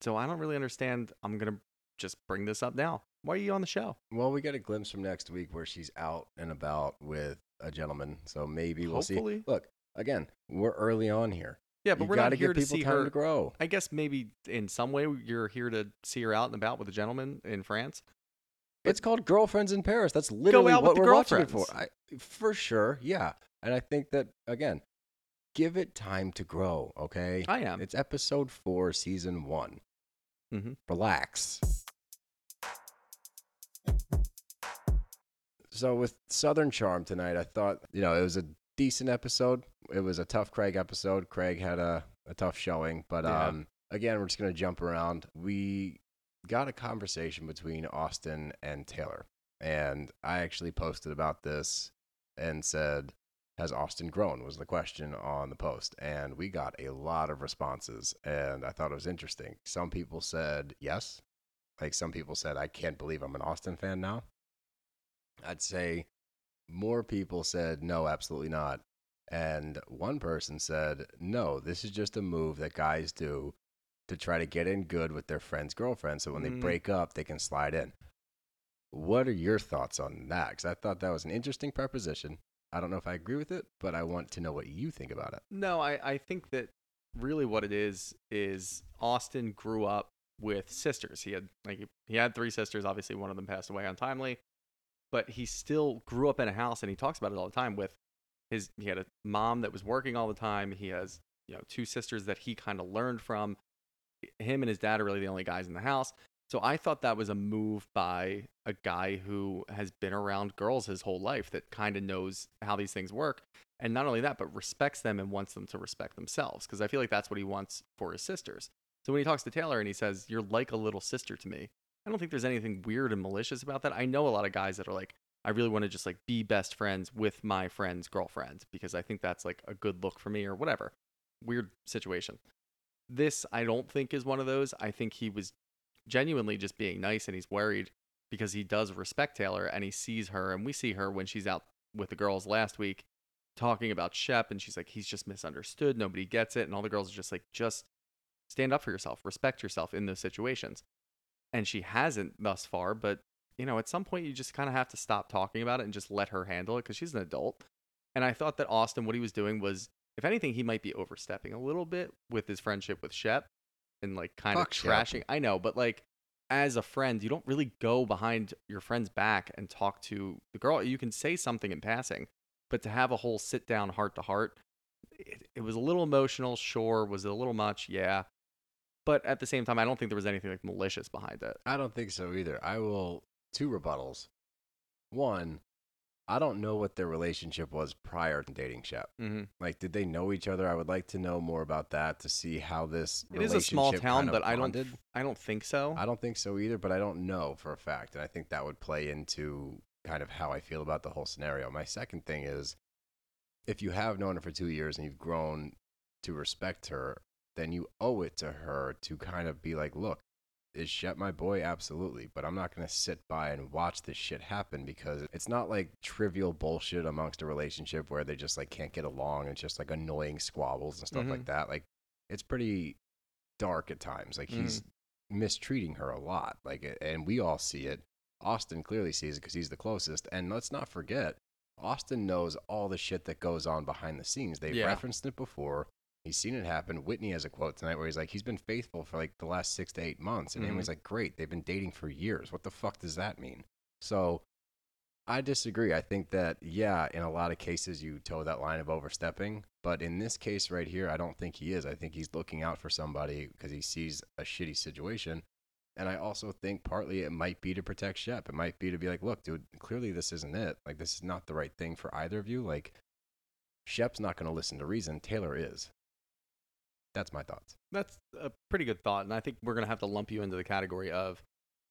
So I don't really understand. I'm gonna just bring this up now. Why are you on the show? Well, we get a glimpse from next week where she's out and about with a gentleman. So maybe we'll Hopefully. see. Look, again, we're early on here. Yeah, but you we're got not to here give to people see time her. to grow. I guess maybe in some way you're here to see her out and about with a gentleman in France. It's called Girlfriends in Paris. That's literally what we're watching it for. I, for sure, yeah. And I think that again, give it time to grow. Okay, I am. It's episode four, season one. Mhm. Relax. So with Southern Charm tonight, I thought you know it was a decent episode. It was a tough Craig episode. Craig had a, a tough showing, but Yeah. um, again, we're just gonna jump around. We got a conversation between Austin and Taylor, and I actually posted about this and said, "Has Austin grown?" was the question on the post, and we got a lot of responses, and I thought it was interesting. Some people said yes, like some people said, "I can't believe I'm an Austin fan now." I'd say more people said no, absolutely not. And one person said, no, this is just a move that guys do to try to get in good with their friend's girlfriend. So when they Mm. break up, they can slide in. What are your thoughts on that? Because I thought that was an interesting proposition. I don't know if I agree with it, but I want to know what you think about it. No, I, I think that really what it is is Austin grew up with sisters. He had like he- he had three sisters. Obviously, one of them passed away untimely, but he still grew up in a house, and he talks about it all the time. With his, he had a mom that was working all the time. He has you know two sisters that he kind of learned from. Him and his dad are really the only guys in the house. So I thought that was a move by a guy who has been around girls his whole life that kind of knows how these things work and not only that but respects them and wants them to respect themselves because i feel like that's what he wants for his sisters so when he talks to taylor and he says you're like a little sister to me i don't think there's anything weird and malicious about that i know a lot of guys that are like i really want to just like be best friends with my friend's girlfriend because i think that's like a good look for me or whatever weird situation this i don't think is one of those i think he was genuinely just being nice and he's worried because he does respect taylor and he sees her and we see her when she's out with the girls last week talking about Shep, and she's like, he's just misunderstood. Nobody gets it. And all the girls are just like, just stand up for yourself, respect yourself in those situations. And she hasn't thus far, but you know, at some point you just kind of have to stop talking about it and just let her handle it because she's an adult. And I thought that Austin, what he was doing was, if anything, he might be overstepping a little bit with his friendship with Shep and like kind Fuck of Shep. trashing. I know, but like as a friend, you don't really go behind your friend's back and talk to the girl. You can say something in passing, but to have a whole sit down heart to heart, it, it was a little emotional. Sure, was it a little much? Yeah, but at the same time, I don't think there was anything like malicious behind it. I don't think so either. I will two rebuttals. One, I don't know what their relationship was prior to dating Shep. Mm-hmm. Like, did they know each other? I would like to know more about that to see how this. It is a small town, kind of but I don't. I don't think so. I don't think so either, but I don't know for a fact. And I think that would play into kind of how I feel about the whole scenario. My second thing is if you have known her for two years and you've grown to respect her, then you owe it to her to kind of be like, look, is Shep my boy? Absolutely. But I'm not going to sit by and watch this shit happen because it's not like trivial bullshit amongst a relationship where they just like can't get along. It's just like annoying squabbles and stuff Mhm. like that. Like it's pretty dark at times. Like he's mistreating her a lot. Like, and we all see it. Austin clearly sees it because he's the closest. And let's not forget, Austin knows all the shit that goes on behind the scenes. They've Yeah. referenced it before. He's seen it happen. Whitney has a quote tonight where he's like, he's been faithful for like the last six to eight months. And Mhm. Emily's like, great, they've been dating for years. What the fuck does that mean? So I disagree. I think that, yeah, in a lot of cases, you toe that line of overstepping. But in this case right here, I don't think he is. I think he's looking out for somebody because he sees a shitty situation. And I also think partly it might be to protect Shep. It might be to be like, look, dude, clearly this isn't it. Like, this is not the right thing for either of you. Like, Shep's not going to listen to reason. Taylor is. That's my thoughts. That's a pretty good thought, and I think we're gonna have to lump you into the category of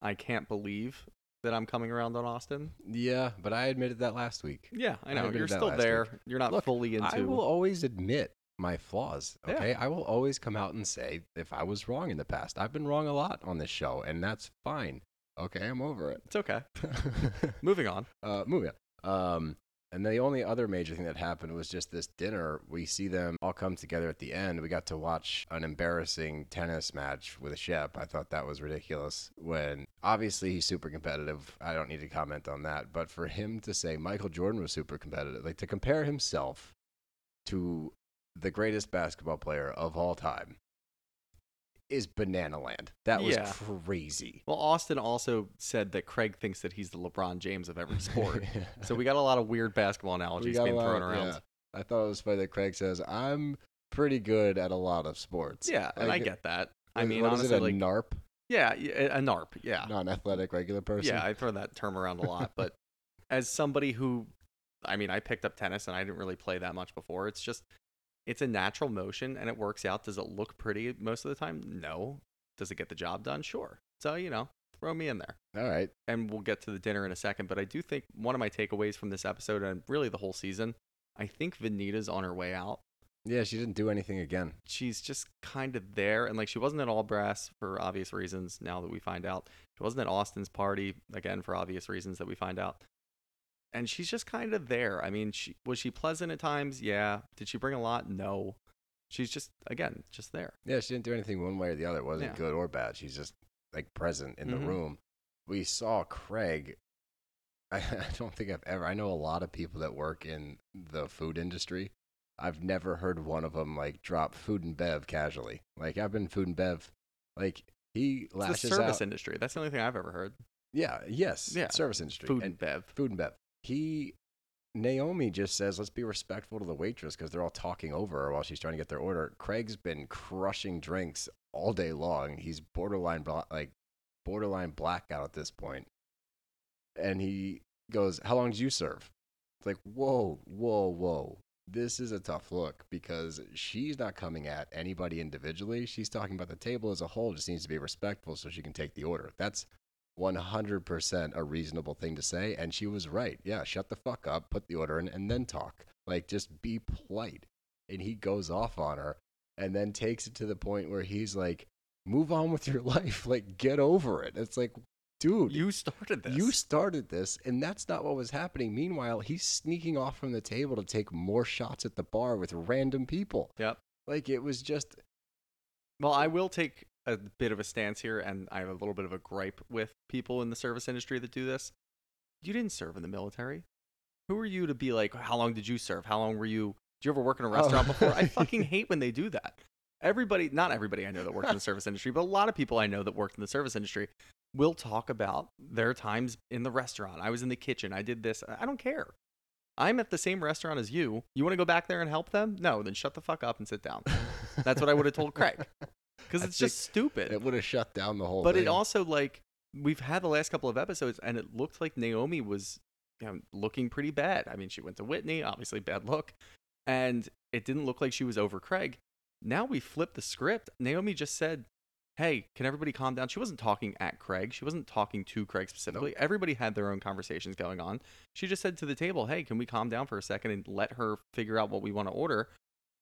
I can't believe that I'm coming around on Austin. Yeah, but I admitted that last week. Yeah, I I know admitted you're still there. week. You're not Look, fully into. I will always admit my flaws. Yeah. Okay. I will always come out and say if I was wrong in the past. I've been wrong a lot on this show, and that's fine. Okay. I'm over it. It's okay. Moving on. uh, moving on. Um, And the only other major thing that happened was just this dinner. We see them all come together at the end. We got to watch an embarrassing tennis match with a Shep. I thought that was ridiculous. When obviously he's super competitive. I don't need to comment on that. But for him to say Michael Jordan was super competitive, like to compare himself to the greatest basketball player of all time is banana land. That was Yeah. crazy. Well, Austin also said that Craig thinks that he's the LeBron James of every sport. so we got a lot of weird basketball analogies being thrown of- around. yeah. I thought it was funny that Craig says, I'm pretty good at a lot of sports. Yeah, and I get that. I mean, what is honestly, it, a like, NARP? yeah, a NARP, yeah, Non athletic regular person? yeah. I throw that term around a lot, but as somebody who, I mean, I picked up tennis and I didn't really play that much before. It's just, it's a natural motion and it works out. Does it look pretty most of the time? No. Does it get the job done? Sure. So you know, throw me in there. All right. and we'll get to the dinner in a second. But I do think one of my takeaways from this episode and really the whole season, I think Venita's on her way out. Yeah, she didn't do anything again. She's just kind of there, and like she wasn't at all brass for obvious reasons. Now that we find out, she wasn't at Austin's party again for obvious reasons that we find out. And she's just kind of there. I mean, she was she pleasant at times? Yeah. Did she bring a lot? No. She's just again just there. Yeah, she didn't do anything one way or the other. It wasn't Yeah. good or bad. She's just like present in Mhm. the room. We saw Craig. I, I don't think I've ever. I know a lot of people that work in the food industry. I've never heard one of them like drop food and bev casually. Like I've been food and bev. Like he It's lashes the service out. industry. That's the only thing I've ever heard. yeah. Yes. Yeah. Service industry. Food and and bev. food and bev. He Naomi just says, "Let's be respectful to the waitress because they're all talking over her while she's trying to get their order." Craig's been crushing drinks all day long. He's borderline like borderline blackout at this point, and he goes, "How long did you serve?" It's like, whoa, whoa, whoa. This is a tough look because she's not coming at anybody individually. She's talking about the table as a whole. Just needs to be respectful so she can take the order. That's 100% a reasonable thing to say. And she was right. Yeah, shut the fuck up, put the order in, and then talk. Like, just be polite. And he goes off on her and then takes it to the point where he's like, move on with your life. Like, get over it. It's like, dude, You started this. you started this, and that's not what was happening. Meanwhile, he's sneaking off from the table to take more shots at the bar with random people. Yep. Like, it was just, Well, I will take a bit of a stance here, and I have a little bit of a gripe with people in the service industry that do this. You didn't serve in the military. Who are you to be like, how long did you serve? How long were you? Did you ever work in a oh. restaurant Oh. before? I fucking hate when they do that. Everybody, not everybody I know that worked in the service industry, but a lot of people I know that worked in the service industry will talk about their times in the restaurant. I was in the kitchen. I did this. I don't care. I'm at the same restaurant as you. You want to go back there and help them? No, then shut the fuck up and sit down. That's what I would have told Craig. Because it's just stupid. it would have shut down the whole But thing. it also like we've had the last couple of episodes, and it looked like Naomi was you know, looking pretty bad. I mean, she went to Whitney, obviously bad look, and it didn't look like she was over Craig. Now we flip the script. Naomi just said, "Hey, can everybody calm down?" She wasn't talking at Craig. She wasn't talking to Craig specifically. Everybody had their own conversations going on. She just said to the table, "Hey, can we calm down for a second and let her figure out what we want to order?"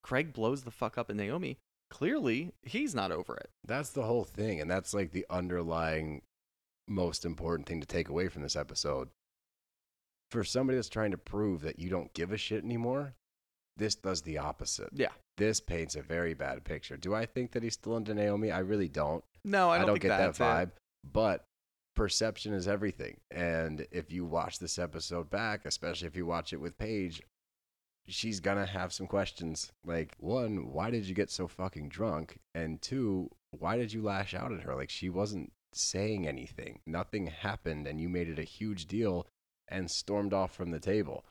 Craig blows the fuck up at Naomi. Clearly, he's not over it. That's the whole thing, and that's like the underlying most important thing to take away from this episode. For somebody that's trying to prove that you don't give a shit anymore, this does the opposite. Yeah. This paints a very bad picture. Do I think that he's still into Naomi? I really don't. No, I don't, think get that that's it. vibe. But perception is everything. And if you watch this episode back, especially if you watch it with Paige, she's gonna have some questions. Like, one, why did you get so fucking drunk? And two, why did you lash out at her? Like she wasn't saying anything. Nothing happened and you made it a huge deal and stormed off from the table.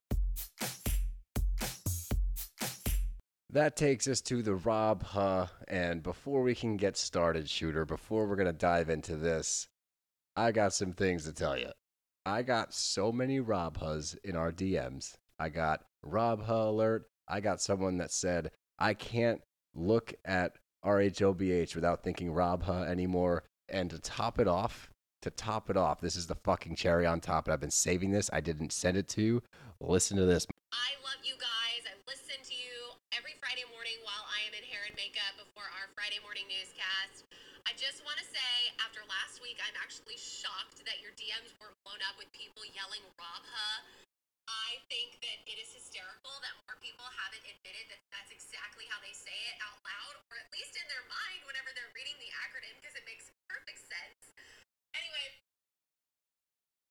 That takes us to the Rob Huh. And before we can get started, Shooter, before we're to dive into this, I got some things to tell you. I got so many Rob Huhs in our DMs. I got Rob alert. I got someone that said, I can't look at RHOBH without thinking Rob Huh anymore. And to top it off, to top it off, this is the fucking cherry on top. And I've been saving this. I didn't send it to you. Listen to this. I love you guys. I listen to you every Friday morning while I am in hair and makeup before our Friday morning newscast. I just want to say, after last week, I'm actually shocked that your DMs weren't blown up with people yelling Rob Huh. I think that it is hysterical that more people haven't admitted that that's exactly how they say it out loud, or at least in their mind whenever they're reading the acronym, because it makes perfect sense. Anyway,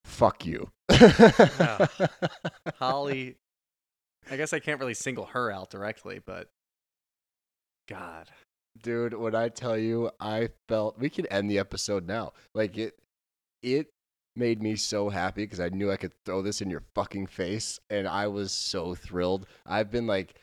Fuck you. Holly, I guess I can't really single her out directly, but God, Dude, when I tell you, I felt we can end the episode now. Like it, it made me so happy because I knew I could throw this in your fucking face, and I was so thrilled. I've been like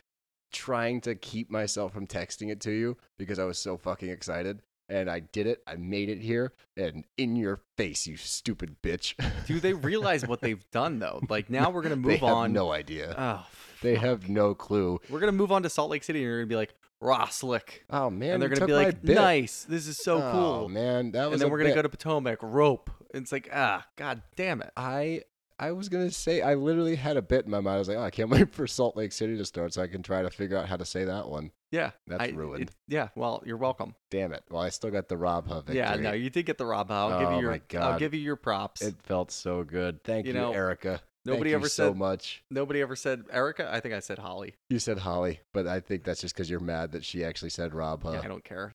trying to keep myself from texting it to you because I was so fucking excited, and I did it. I made it here, and in your face, you stupid bitch. do they realize what they've done though? Like now we're gonna move have on. no idea. Oh, they fuck. have no clue. We're gonna move on to Salt Lake City, and you're gonna be like Roslick, Oh man, and they're gonna be like, "Nice, this is so cool. Oh, cool." man. That was and then we're gonna bit. go to Potomac rope. It's like ah, god damn it. I I was gonna say I literally had a bit in my mind. I was like, oh, I can't wait for Salt Lake City to start so I can try to figure out how to say that one. Yeah, That's I- ruined. it- yeah, well, you're welcome. Damn it! Well, I still got the Rob Huh victory. Yeah, no, you did get the Rob. I'll give Oh you your. my I'll give you your props. It felt so good. Thank You you, know, Erica. nobody Thank ever you so much. Nobody ever said Erica. I think I said Holly. You said Holly, but I think that's just because you're mad that she actually said Rob Huh. Yeah, I don't care.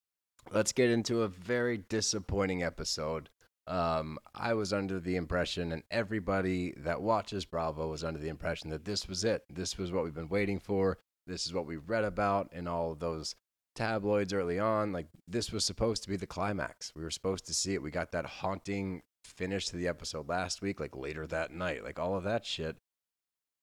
Let's get into a very disappointing episode. Um, I was under the impression, and everybody that watches Bravo was under the impression that this was it. This was what we've been waiting for. This is what we read about in all of those tabloids early on. Like, this was supposed to be the climax. We were supposed to see it. We got that haunting finish to the episode last week, like later that night, like all of that shit.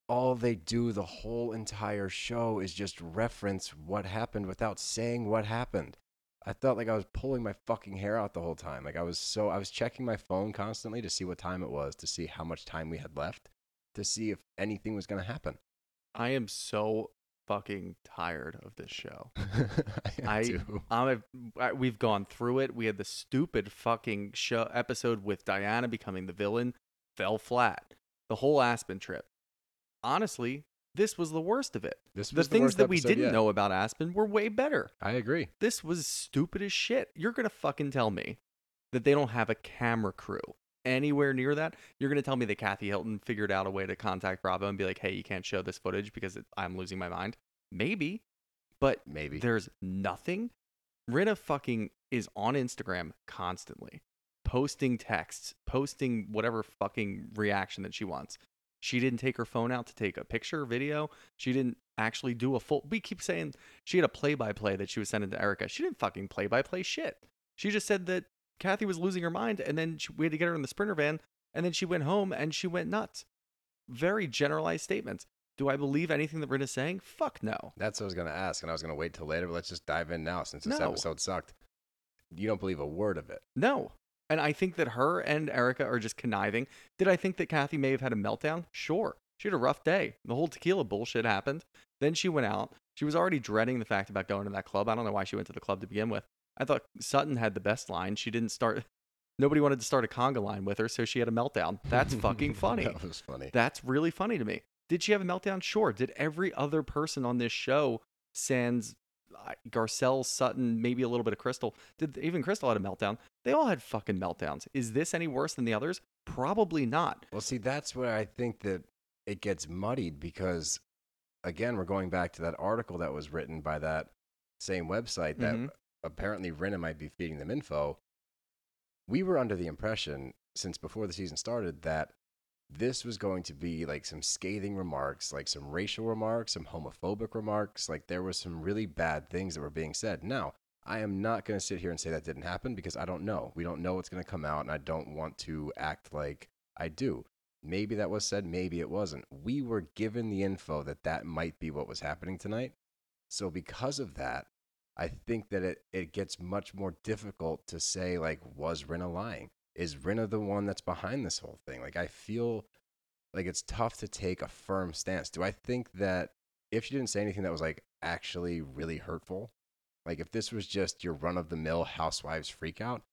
All they do the whole entire show is just reference what happened without saying what happened. I felt like I was pulling my fucking hair out the whole time. Like I was so I was checking my phone constantly to see what time it was, to see how much time we had left, to see if anything was going to happen. I am so fucking tired of this show. I, I, do. I'm a, I- we've gone through it. We had the stupid fucking show episode with Diana becoming the villain, fell flat. The whole Aspen trip. Honestly, this was the worst of it. This The was the things that we didn't yet. know about Aspen were way better. I agree. This was stupid as shit. You're gonna fucking tell me that they don't have a camera crew anywhere near that? You're gonna tell me that Kathy Hilton figured out a way to contact Bravo and be like, "Hey, you can't show this footage because it, I'm losing my mind." Maybe, but Maybe. there's nothing. Rinna fucking is on Instagram constantly, posting texts, posting whatever fucking reaction that she wants. She didn't take her phone out to take a picture, video. She didn't actually do a full. We keep saying she had a play by play that she was sending to Erica. She didn't fucking play by play shit. She just said that Kathy was losing her mind, and then she, we had to get her in the sprinter van, and then she went home and she went nuts. Very generalized statements. Do I believe anything that Rinna's saying? Fuck no. That's what I was going to ask, and I was going to wait till later, but let's just dive in now since this No. episode sucked. You don't believe a word of it. No. And I think that her and Erica are just conniving. Did I think that Kathy may have had a meltdown? Sure. She had a rough day. The whole tequila bullshit happened. Then she went out. She was already dreading the fact about going to that club. I don't know why she went to the club to begin with. I thought Sutton had the best line. She didn't start. Nobody wanted to start a conga line with her, so she had a meltdown. That's fucking funny. that was funny. That's really funny to me. Did she have a meltdown? Sure. Did every other person on this show, sans uh, Garcelle, Sutton, maybe a little bit of Crystal, did even Crystal had a meltdown? They all had fucking meltdowns. Is this any worse than the others? Probably not. Well, see, that's where I think that it gets muddied because, again, we're going back to that article that was written by that same website that Mhm. apparently Rinna might be feeding them info. We were under the impression since before the season started that this was going to be like some scathing remarks, like some racial remarks, some homophobic remarks. Like there was some really bad things that were being said. Now, I am not going to sit here and say that didn't happen because I don't know. We don't know what's going to come out, and I don't want to act like I do. Maybe that was said, maybe it wasn't. We were given the info that that might be what was happening tonight. So, because of that, I think that it, it gets much more difficult to say, like, was Rinna lying? Is Rinna the one that's behind this whole thing? Like, I feel like it's tough to take a firm stance. Do I think that if she didn't say anything that was like actually really hurtful, like if this was just your run of the mill housewives freak out,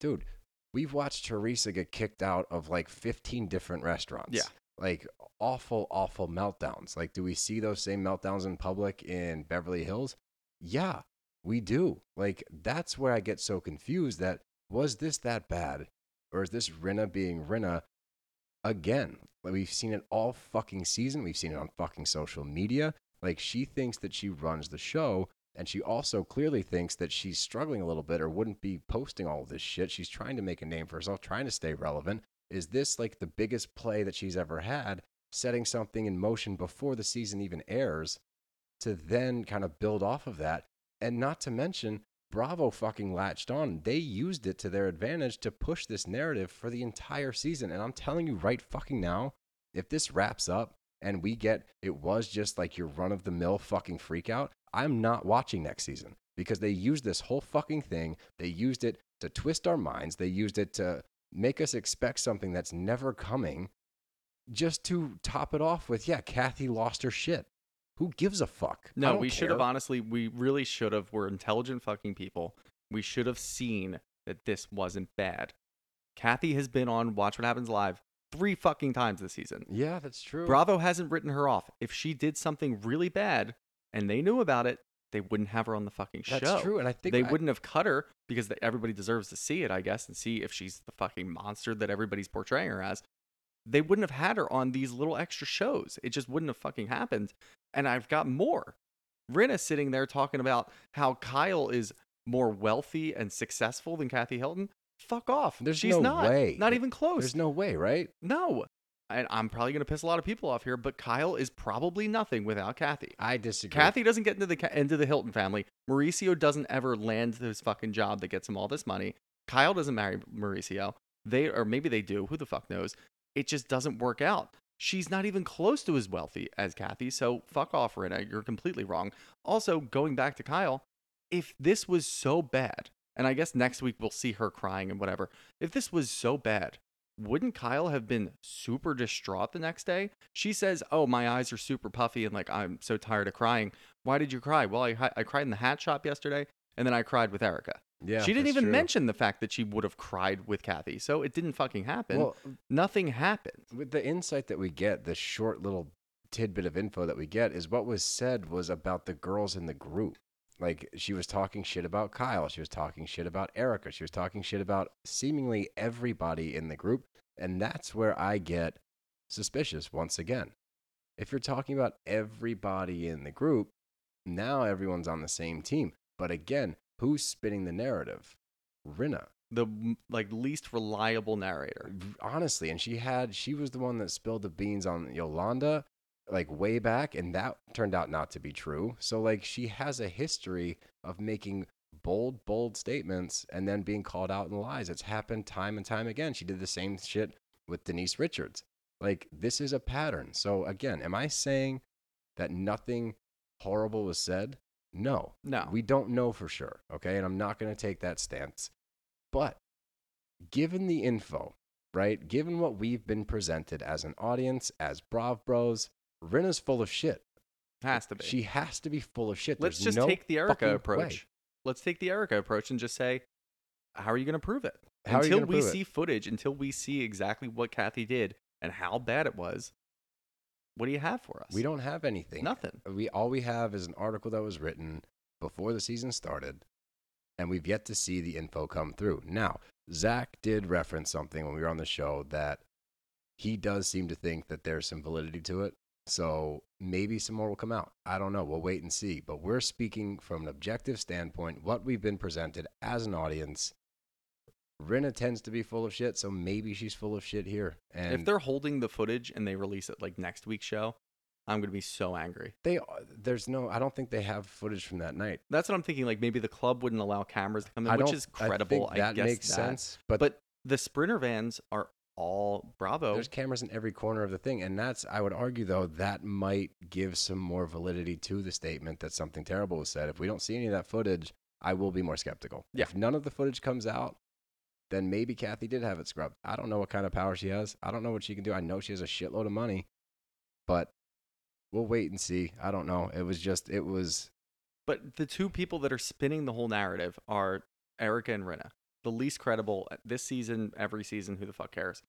dude, we've watched Teresa get kicked out of like 15 different restaurants. Yeah. Like awful, awful meltdowns. Like, do we see those same meltdowns in public in Beverly Hills? Yeah, we do. Like, that's where I get so confused that was this that bad? Or is this Rinna being Rinna again. Like, We've seen it all fucking season. We've seen it on fucking social media. Like she thinks that she runs the show, and she also clearly thinks that she's struggling a little bit or wouldn't be posting all this shit. She's trying to make a name for herself, trying to stay relevant. Is this like the biggest play that she's ever had, setting something in motion before the season even airs to then kind of build off of that? And not to mention, Bravo fucking latched on. They used it to their advantage to push this narrative for the entire season. And I'm telling you right fucking now, if this wraps up and we get it was just like your run of the mill fucking freak out, I'm not watching next season because they used this whole fucking thing. They used it to twist our minds. They used it to make us expect something that's never coming just to top it off with, yeah, Kathy lost her shit. Who gives a fuck? No, we should have honestly, we really should have. We're intelligent fucking people. We should have seen that this wasn't bad. Kathy has been on Watch What Happens Live three fucking times this season. Yeah, that's true. Bravo hasn't written her off. If she did something really bad and they knew about it, they wouldn't have her on the fucking show. That's true. And I think they I- wouldn't have cut her because everybody deserves to see it, I guess, and see if she's the fucking monster that everybody's portraying her as. They wouldn't have had her on these little extra shows. It just wouldn't have fucking happened. And I've got more. Rinna sitting there talking about how Kyle is more wealthy and successful than Kathy Hilton. Fuck off. There's She's no not. way. Not even close. There's no way, right? No. And I'm probably going to piss a lot of people off here, but Kyle is probably nothing without Kathy. I disagree. Kathy doesn't get into the into the Hilton family. Mauricio doesn't ever land this fucking job that gets him all this money. Kyle doesn't marry Mauricio. They or maybe they do. Who the fuck knows? It just doesn't work out. She's not even close to as wealthy as Kathy. So fuck off, Rinna. You're completely wrong. Also, going back to Kyle, if this was so bad, and I guess next week we'll see her crying and whatever. If this was so bad, wouldn't Kyle have been super distraught the next day? She says, "Oh, my eyes are super puffy and like I'm so tired of crying." Why did you cry? Well, I I cried in the hat shop yesterday, and then I cried with Erica. Yeah, she didn't even true. mention the fact that she would have cried with Kathy, so it didn't fucking happen. Well, Nothing happened. with the insight that we get, the short little tidbit of info that we get is what was said was about the girls in the group. Like she was talking shit about Kyle, she was talking shit about Erica, she was talking shit about seemingly everybody in the group, and that's where I get suspicious once again. If you're talking about everybody in the group, now everyone's on the same team. But again, who's spinning the narrative? Rinna. The like least reliable narrator. honestly and she had she was the one that spilled the beans on yolanda like way back and that turned out not to be true so like she has a history of making bold bold statements and then being called out in lies it's happened time and time again she did the same shit with denise richards like this is a pattern so again am i saying that nothing horrible was said no No. we don't know for sure okay and i'm not going to take that stance but given the info, right? Given what we've been presented as an audience, as Brav Bros, Rinna's full of shit. Has to be. She has to be full of shit. Let's There's just no take the Erica approach. way. Let's take the Erica approach and just say, how are you going to prove it? How are you until we prove it? see footage, until we see exactly what Kathy did and how bad it was, what do you have for us? We don't have anything. Nothing. We all we have is an article that was written before the season started, and we've yet to see the info come through. Now, Zach did reference something when we were on the show that he does seem to think that there's some validity to it. So maybe some more will come out. I don't know. We'll wait and see. But we're speaking from an objective standpoint, what we've been presented as an audience. Rinna tends to be full of shit, so maybe she's full of shit here. And if they're holding the footage and they release it like next week's show, I'm going to be so angry. they there's no I don't think they have footage from that night. That's what I'm thinking. Like maybe the club wouldn't allow cameras to come in, I which is I think credible. I, that guess makes that. sense. But, But the Sprinter vans are all Bravo. there's cameras in every corner of the thing, and that's I would argue though that might give some more validity to the statement that something terrible was said. If we don't see any of that footage, I will be more skeptical. Yeah. If none of the footage comes out, then maybe Kathy did have it scrubbed. I don't know what kind of power she has. I don't know what she can do. I know she has a shitload of money, but we'll wait and see. I don't know. It was just it was But the two people that are spinning the whole narrative are Erica and Rinna. The least credible this season, every season, who the fuck cares?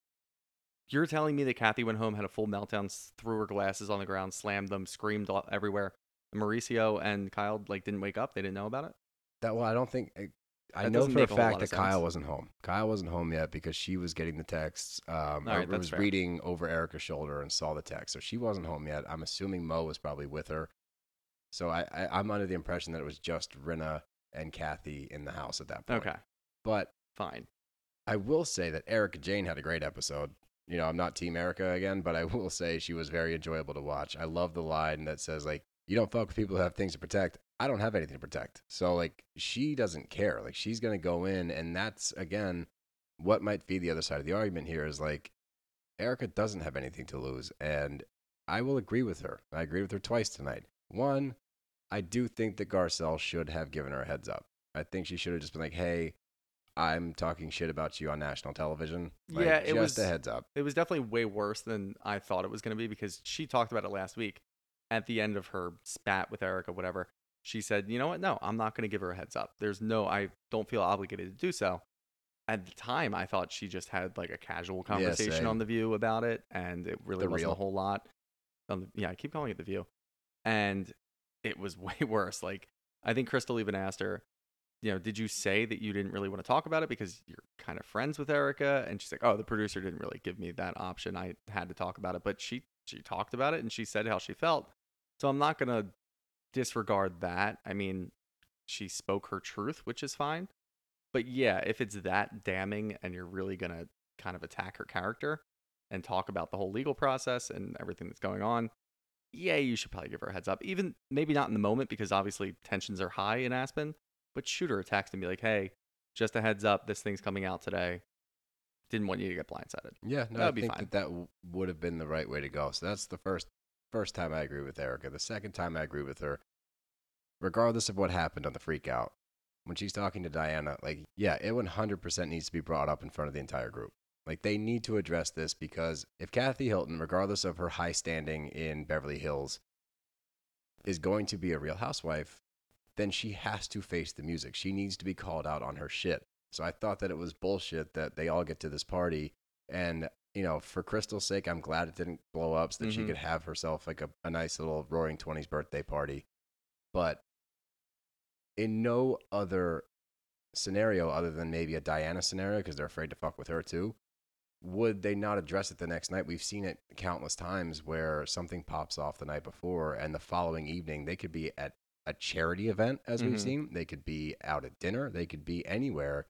You're telling me that Kathy went home, had a full meltdown, threw her glasses on the ground, slammed them, screamed everywhere. Mauricio and Kyle like didn't wake up. They didn't know about it. that. Well, I don't think. Eh, I know for a make a fact that Kyle wasn't home. Kyle wasn't home yet because she was getting the texts. Um, right, that's was fair. reading over Erica's shoulder and saw the text, so she wasn't home yet. I'm assuming Mo was probably with her. So I, I I'm under the impression that it was just Rinna and Kathy in the house at that point. Okay, but fine. I will say that Erika Jayne had a great episode. You know, I'm not Team Erica again, but I will say she was very enjoyable to watch. I love the line that says like, "You don't fuck with people who have things to protect." I don't have anything to protect, so like she doesn't care. Like she's gonna go in, and that's again what might be the other side of the argument here is like Erica doesn't have anything to lose, and I will agree with her. I agreed with her twice tonight. One, I do think that Garcelle should have given her a heads up. I think she should have just been like, "Hey, I'm talking shit about you on national television." Like, Yeah, it just was- a heads up. It was definitely way worse than I thought it was going to be because she talked about it last week at the end of her spat with Erica, whatever. She said, "You know what? No, I'm not going to give her a heads up. There's no, I don't feel obligated to do so." At the time, I thought she just had like a casual conversation same. on the View about it, and it really The wasn't Real. a whole lot. On the, yeah, I keep calling it the View, and it was way worse. Like I think Crystal even asked her, you know, did you say that you didn't really want to talk about it because you're kind of friends with Erica? And she's like, oh, the producer didn't really give me that option. I had to talk about it, but she she talked about it and she said how she felt. So I'm not gonna disregard that. I mean, she spoke her truth, which is fine. But yeah, if it's that damning and you're really gonna kind of attack her character and talk about the whole legal process and everything that's going on, yeah, you should probably give her a heads up. Even maybe not in the moment because obviously tensions are high in Aspen, but shoot her a text and be like, hey, just a heads up, this thing's coming out today. Didn't want you to get blindsided. Yeah, no, I That'd be think fine. that that w- would have been the right way to go. So that's the first first time I agree with Erica. The second time I agree with her, regardless of what happened on the freak out, when she's talking to Diana, like, yeah, it 100% needs to be brought up in front of the entire group. Like, they need to address this because if Kathy Hilton, regardless of her high standing in Beverly Hills, is going to be a real housewife, then she has to face the music. She needs to be called out on her shit. So I thought that it was bullshit that they all get to this party and you know, for Crystal's sake, I'm glad it didn't blow up so that she Mhm. could have herself like a, a nice little roaring 20s birthday party. But in no other scenario other than maybe a Diana scenario because they're afraid to fuck with her too, would they not address it the next night? We've seen it countless times where something pops off the night before and the following evening they could be at a charity event as we've Mhm. seen, they could be out at dinner, they could be anywhere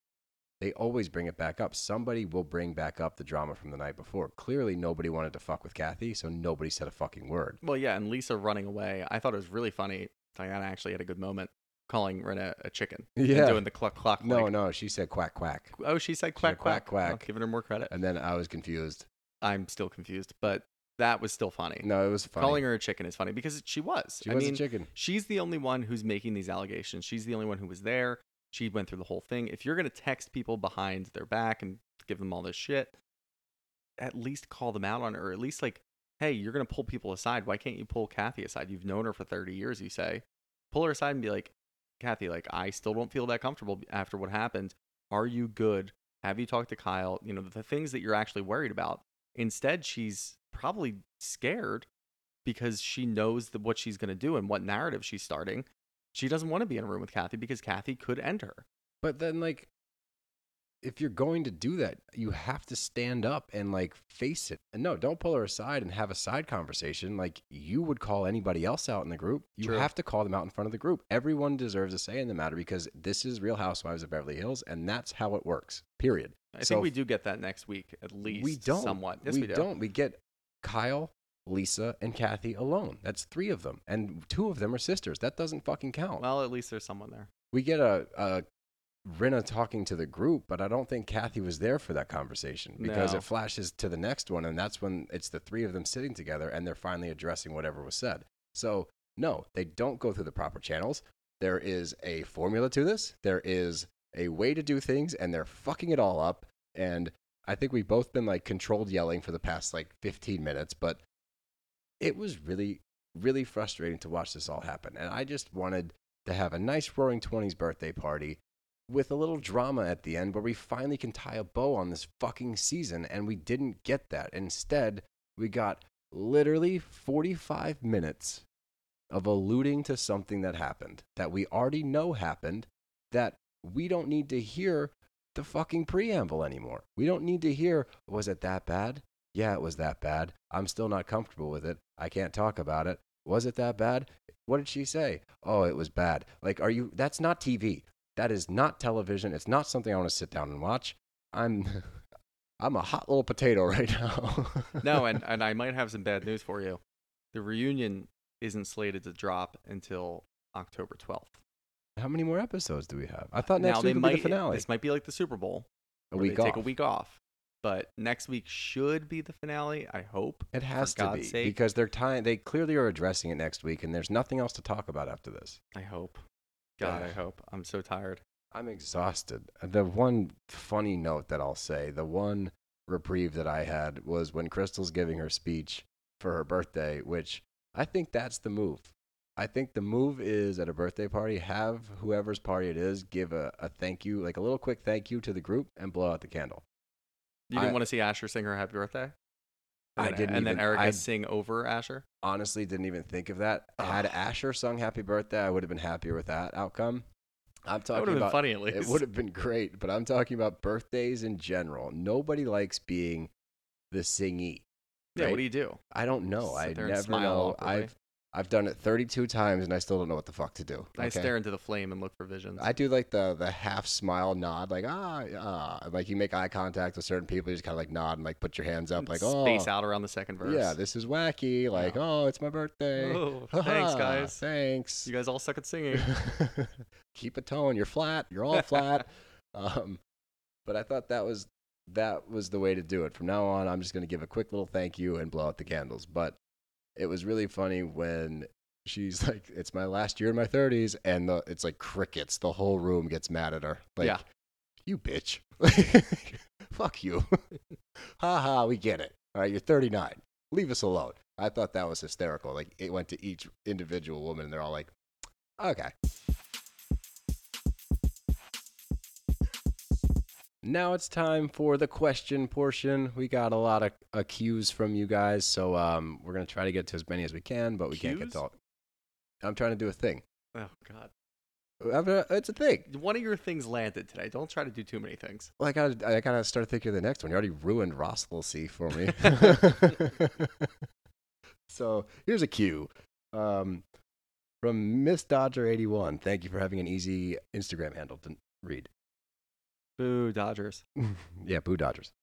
they always bring it back up. Somebody will bring back up the drama from the night before. Clearly, nobody wanted to fuck with Kathy, so nobody said a fucking word. Well, yeah, and Lisa running away. I thought it was really funny. Diana actually had a good moment calling Rinna a chicken. and Yeah. doing the cluck cluck. No, like- no, she said quack quack, Oh, she said said quack quack, quack. quack. Well, giving her more credit. and then I was confused. I'm still confused, but that was still funny. No, it was funny. Calling her a chicken is funny because she was. she I was mean, a chicken. she's the only one who's making these allegations. She's the only one who was there. She went through the whole thing. If you're going to text people behind their back and give them all this shit, at least call them out on it, or at least like, hey, you're going to pull people aside. Why can't you pull Kathy aside? You've known her for 30 years, you say. Pull her aside and be like, Kathy, like, I still don't feel that comfortable after what happened. Are you good? Have you talked to Kyle? You know, the things that you're actually worried about. Instead, she's probably scared because she knows that what she's going to do and what narrative she's starting. She doesn't want to be in a room with Kathy because Kathy could end her. But then, like, if you're going to do that, you have to stand up and like face it. And no, don't pull her aside and have a side conversation like you would call anybody else out in the group. You True. have to call them out in front of the group. Everyone deserves a say in the matter because this is Real Housewives of Beverly Hills, and that's how it works. Period. I So think we do get that next week at least. we don't somewhat. Yes, we, we, do. not we get Kyle, Lisa, and Kathy alone. That's three of them, and two of them are sisters. That doesn't fucking count. Well, at least there's someone there. we get a, a Rinna talking to the group, but I don't think Kathy was there for that conversation because No. it flashes to the next one, and that's when it's the three of them sitting together and they're finally addressing whatever was said. So no, they don't go through the proper channels. There is a formula to this. There is a way to do things, and they're fucking it all up. And I think we've both been like controlled yelling for the past like 15 minutes, but it was really, really frustrating to watch this all happen. And I just wanted to have a nice roaring 20s birthday party with a little drama at the end where we finally can tie a bow on this fucking season. And we didn't get that. Instead, we got literally 45 minutes of alluding to something that happened that we already know happened that we don't need to hear the fucking preamble anymore. We don't need to hear, was it that bad? Yeah, it was that bad. I'm still not comfortable with it. I can't talk about it. Was it that bad? What did she say? Oh, it was bad. Like, are you, that's not TV. That is not television. It's not something I want to sit down and watch. I'm, I'm a hot little potato right now. no, and, and I might have some bad news for you. The reunion isn't slated to drop until October 12th. How many more episodes do we have? I thought now next they week would might be the finale. this might be like the Super Bowl. a week off. take a week off. But next week should be the finale, I hope. It has to God's be sake. because they're tying. They clearly are addressing it next week, and there's nothing else to talk about after this. I hope. God, I hope. I'm so tired. I'm exhausted. The one funny note that I'll say, the one reprieve that I had was when Crystal's giving her speech for her birthday, which I think that's the move. I think the move is at a birthday party, have whoever's party it is give a, a thank you, like a little quick thank you to the group and blow out the candle. You didn't I- want to see Asher sing her happy birthday? I And then- didn't And then Erika I- sing over Asher? honestly didn't even think of that. Had ah. Asher sung happy birthday, I would have been happier with that outcome. I'm talking would have been about funny at least. It would have been great, but I'm talking about birthdays in general. Nobody likes being the singee. Yeah, right? what do you do? I don't know. I never know. awkwardly. I've I've done it 32 times and I still don't know what the fuck to do. I okay? stare into the flame and look for visions. I do like the the half smile nod, like ah ah, like you make eye contact with certain people, you just kind of like nod and like put your hands up, like oh Space out around the second verse. yeah, this is wacky. Like Yeah. oh, it's my birthday. Oh, thanks, guys. Thanks. You guys all suck at singing. Keep a tone. You're flat. You're all flat. um, but I thought that was that was the way to do it. From now on, I'm just going to give a quick little thank you and blow out the candles. But it was really funny when she's like, "It's my last year in my 30s," and the, it's like crickets. The whole room gets mad at her. Like, Yeah. you bitch. Fuck you. ha ha. We get it. All right, you're 39. Leave us alone. I thought that was hysterical. Like it went to each individual woman, and they're all like, "Okay." Now it's time for the question portion. We got a lot of uh, cues from you guys, so um, we're gonna try to get to as many as we can, but we can't get to all. I'm trying to do a thing. oh God. It's a thing. One of your things landed today. Don't try to do too many things. Well, I gotta, I gotta start thinking of the next one. You already ruined Ross C for me. so here's a cue um, from Miss Dodger eighty one. Thank you for having an easy Instagram handle to read. Boo, Dodgers. yeah, Boo Dodgers.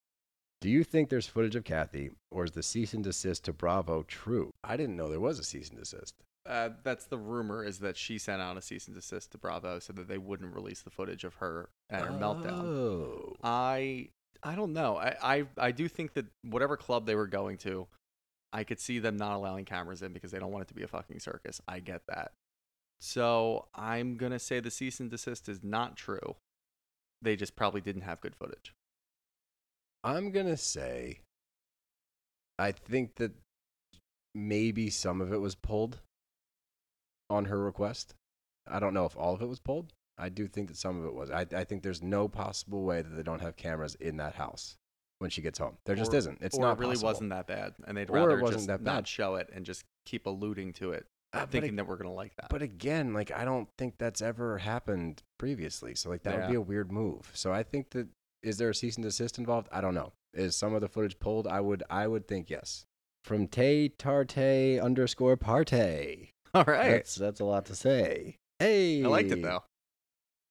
Do you think there's footage of Kathy, or is the cease and desist to Bravo true? I didn't know there was a cease and desist. Uh, that's the rumor is that she sent out a cease and desist to Bravo so that they wouldn't release the footage of her at her meltdown. Oh. I I don't know. I, I I do think that whatever club they were going to, I could see them not allowing cameras in because they don't want it to be a fucking circus. I get that. So I'm gonna say the cease and desist is not true. They just probably didn't have good footage. I'm gonna say I think that maybe some of it was pulled on her request. I don't know if all of it was pulled. I do think that some of it was. I, I think there's no possible way that they don't have cameras in that house when she gets home. There just isn't. It's or not it really possible. wasn't that bad, and they'd Or rather just not show it and just keep alluding to it, Uh, thinking that we're gonna like that. But again, like I don't think that's ever happened previously. So like that would be a weird move. So I think that is there a cease and desist involved? I don't know. Is some of the footage pulled? I would I would think yes. From Tay Tarte underscore Parte. all right, That's that's a lot to say. Hey, I liked it though.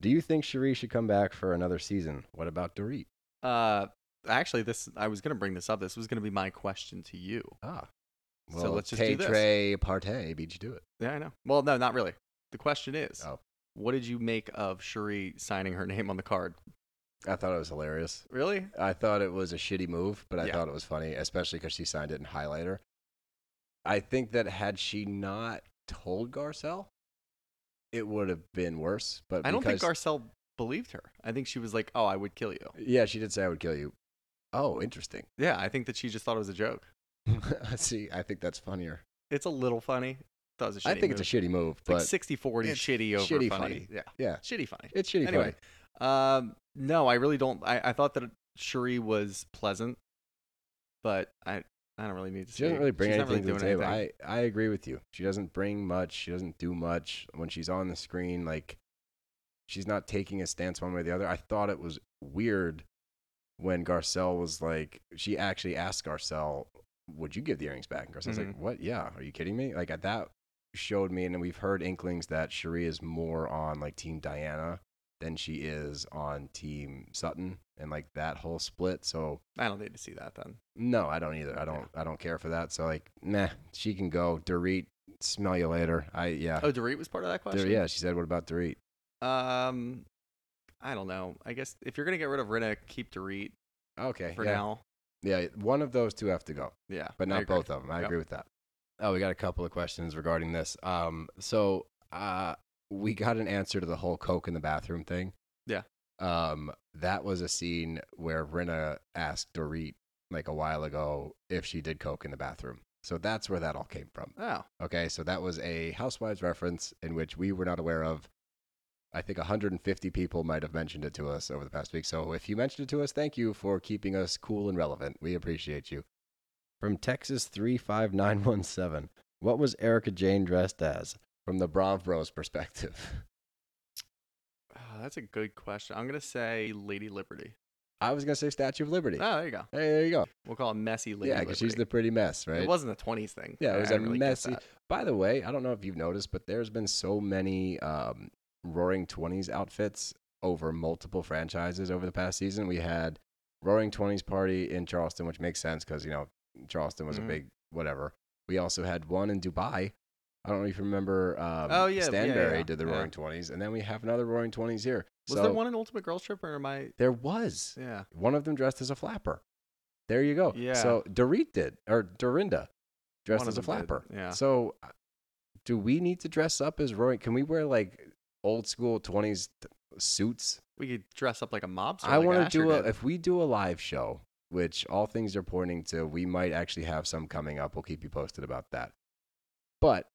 Do you think Sheree should come back for another season? What about Dorit? Uh, actually, this I was gonna bring this up. This was gonna be my question to you. Ah, So well, let's just Tay do this. Trey Parte beat you do it. Yeah, I know. Well, no, not really. The question is, Oh. what did you make of Sheree signing her name on the card? I thought it was hilarious. Really? I thought it was a shitty move, but I Yeah. thought it was funny, especially because she signed it in highlighter. I think that had she not told Garcelle, it would have been worse. But I don't think Garcelle believed her. I think she was like, "Oh, I would kill you." Yeah, she did say I would kill you. Oh, interesting. Yeah, I think that she just thought it was a joke. I see, I think that's funnier. It's a little funny. That was a shitty I think move. it's a shitty move, It's like but 60-40 it's shitty over shitty funny. funny. Yeah, yeah, shitty funny. it's shitty anyway, funny. um, no, I really don't. I, I thought that Sheree was pleasant, but I I don't really need to. She doesn't really bring she's anything really to the table. anything. I, I agree with you. She doesn't bring much. She doesn't do much when she's on the screen. Like she's not taking a stance one way or the other. I thought it was weird when Garcelle was like, she actually asked Garcelle, "Would you give the earrings back?" And Garcelle's like, Mhm. "What? Yeah. Are you kidding me?" Like that showed me, and then we've heard inklings that Sheree is more on like Team Diana than she is on Team Sutton, and like that whole split. So I don't need to see that then. no, I don't either. I don't. I don't care for that. So like, nah, she can go. Dorit, smell you later. I yeah. Oh, Dorit was part of that question. yeah, she said, "What about Dorit?" Um, I don't know. I guess if you're gonna get rid of Rinna, keep Dorit Okay, for yeah. now. Yeah, one of those two have to go, Yeah, but not both of them. I Yep. agree with that. Oh, we got a couple of questions regarding this. Um, so uh, we got an answer to the whole coke in the bathroom thing. Yeah. Um, that was a scene where Rinna asked Dorit like a while ago if she did coke in the bathroom. So that's where that all came from. Oh, Okay, so that was a Housewives reference in which we were not aware of. I think 150 people might have mentioned it to us over the past week. So if you mentioned it to us, thank you for keeping us cool and relevant. We appreciate you. From Texas 35917, what was Erika Jayne dressed as from the Brav Bros perspective? Oh, that's a good question. I'm gonna say Lady Liberty. I was going to say Statue of Liberty. Oh, there you go. Hey, there you go. We'll call it messy Lady yeah, because she's the pretty mess, right? It wasn't the 20s thing. Yeah, it was I a really messy. By the way, I don't know if you've noticed, but there's been so many um, Roaring Twenties outfits over multiple franchises over the past season. We had Roaring Twenties party in Charleston, which makes sense because you know Charleston was Mhm. a big whatever. We also had one in Dubai. I don't know if you remember. Um, Oh, yeah, yeah, Stanbury yeah, did the. Roaring Twenties, and then we have another Roaring Twenties here. Was so there one in Ultimate Girls Trip or am I? There was Yeah. one of them dressed as a flapper. There you go. Yeah. So Dorit did, or Dorinda, dressed as a them did, flapper. yeah. So, uh, do we need to dress up as Roaring? Can we wear like old school twenties suits? We could dress up like a mobster. I like want to do a. did. If we do a live show, which all things are pointing to, we might actually have some coming up. We'll keep you posted about that. But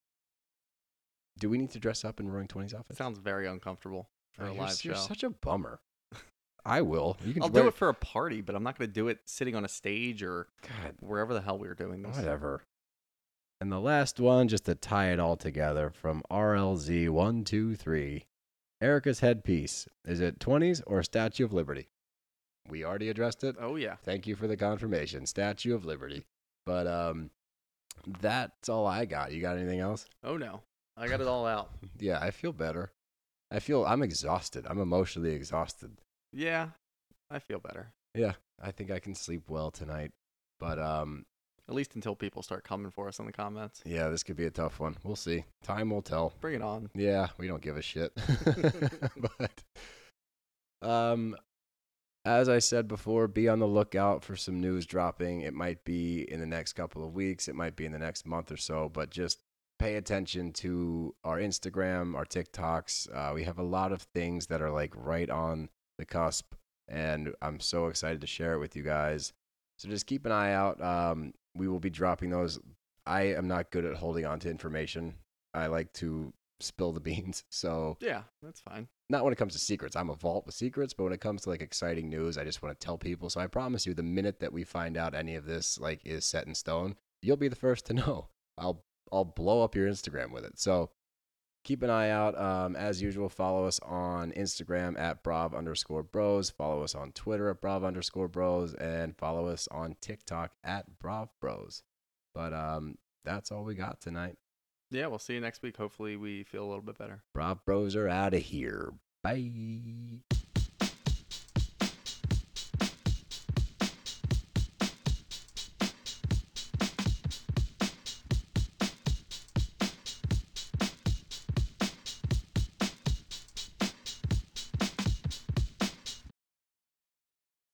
do we need to dress up in Roaring Twenties outfits? sounds very uncomfortable for Oh, a you're, live show. you're such a bummer. I will. You can I'll do it for a party, but I'm not going to do it sitting on a stage or God, wherever the hell we were doing this. Whatever. And the last one, just to tie it all together, from RLZ123. Erika's headpiece. Is it 20s or Statue of Liberty? We already addressed it. Oh yeah. Thank you for the confirmation. Statue of Liberty. But um that's all I got. You got anything else? Oh no. I got it all out. Yeah, I feel better. I feel I'm exhausted. I'm emotionally exhausted. Yeah. I feel better. Yeah, I think I can sleep well tonight. But um At least until people start coming for us in the comments. yeah, this could be a tough one. We'll see. Time will tell. Bring it on. Yeah, we don't give a shit. but um as I said before, be on the lookout for some news dropping. It might be in the next couple of weeks, it might be in the next month or so, but just pay attention to our Instagram, our TikToks. Uh, we have a lot of things that are like right on the cusp, and I'm so excited to share it with you guys. So just keep an eye out. Um, we will be dropping those. I am not good at holding on to information. I like to spill the beans. So Yeah, that's fine. not when it comes to secrets. I'm a vault with secrets, but when it comes to like exciting news, I just want to tell people. So I promise you, the minute that we find out any of this like is set in stone, you'll be the first to know. I'll I'll blow up your Instagram with it. So keep an eye out. Um, as usual, follow us on Instagram at Brav underscore bros. Follow us on Twitter at Brav underscore bros, and follow us on TikTok at Brav bros. But um, that's all we got tonight. Yeah, we'll see you next week. Hopefully we feel a little bit better. Brav bros are out of here. Bye.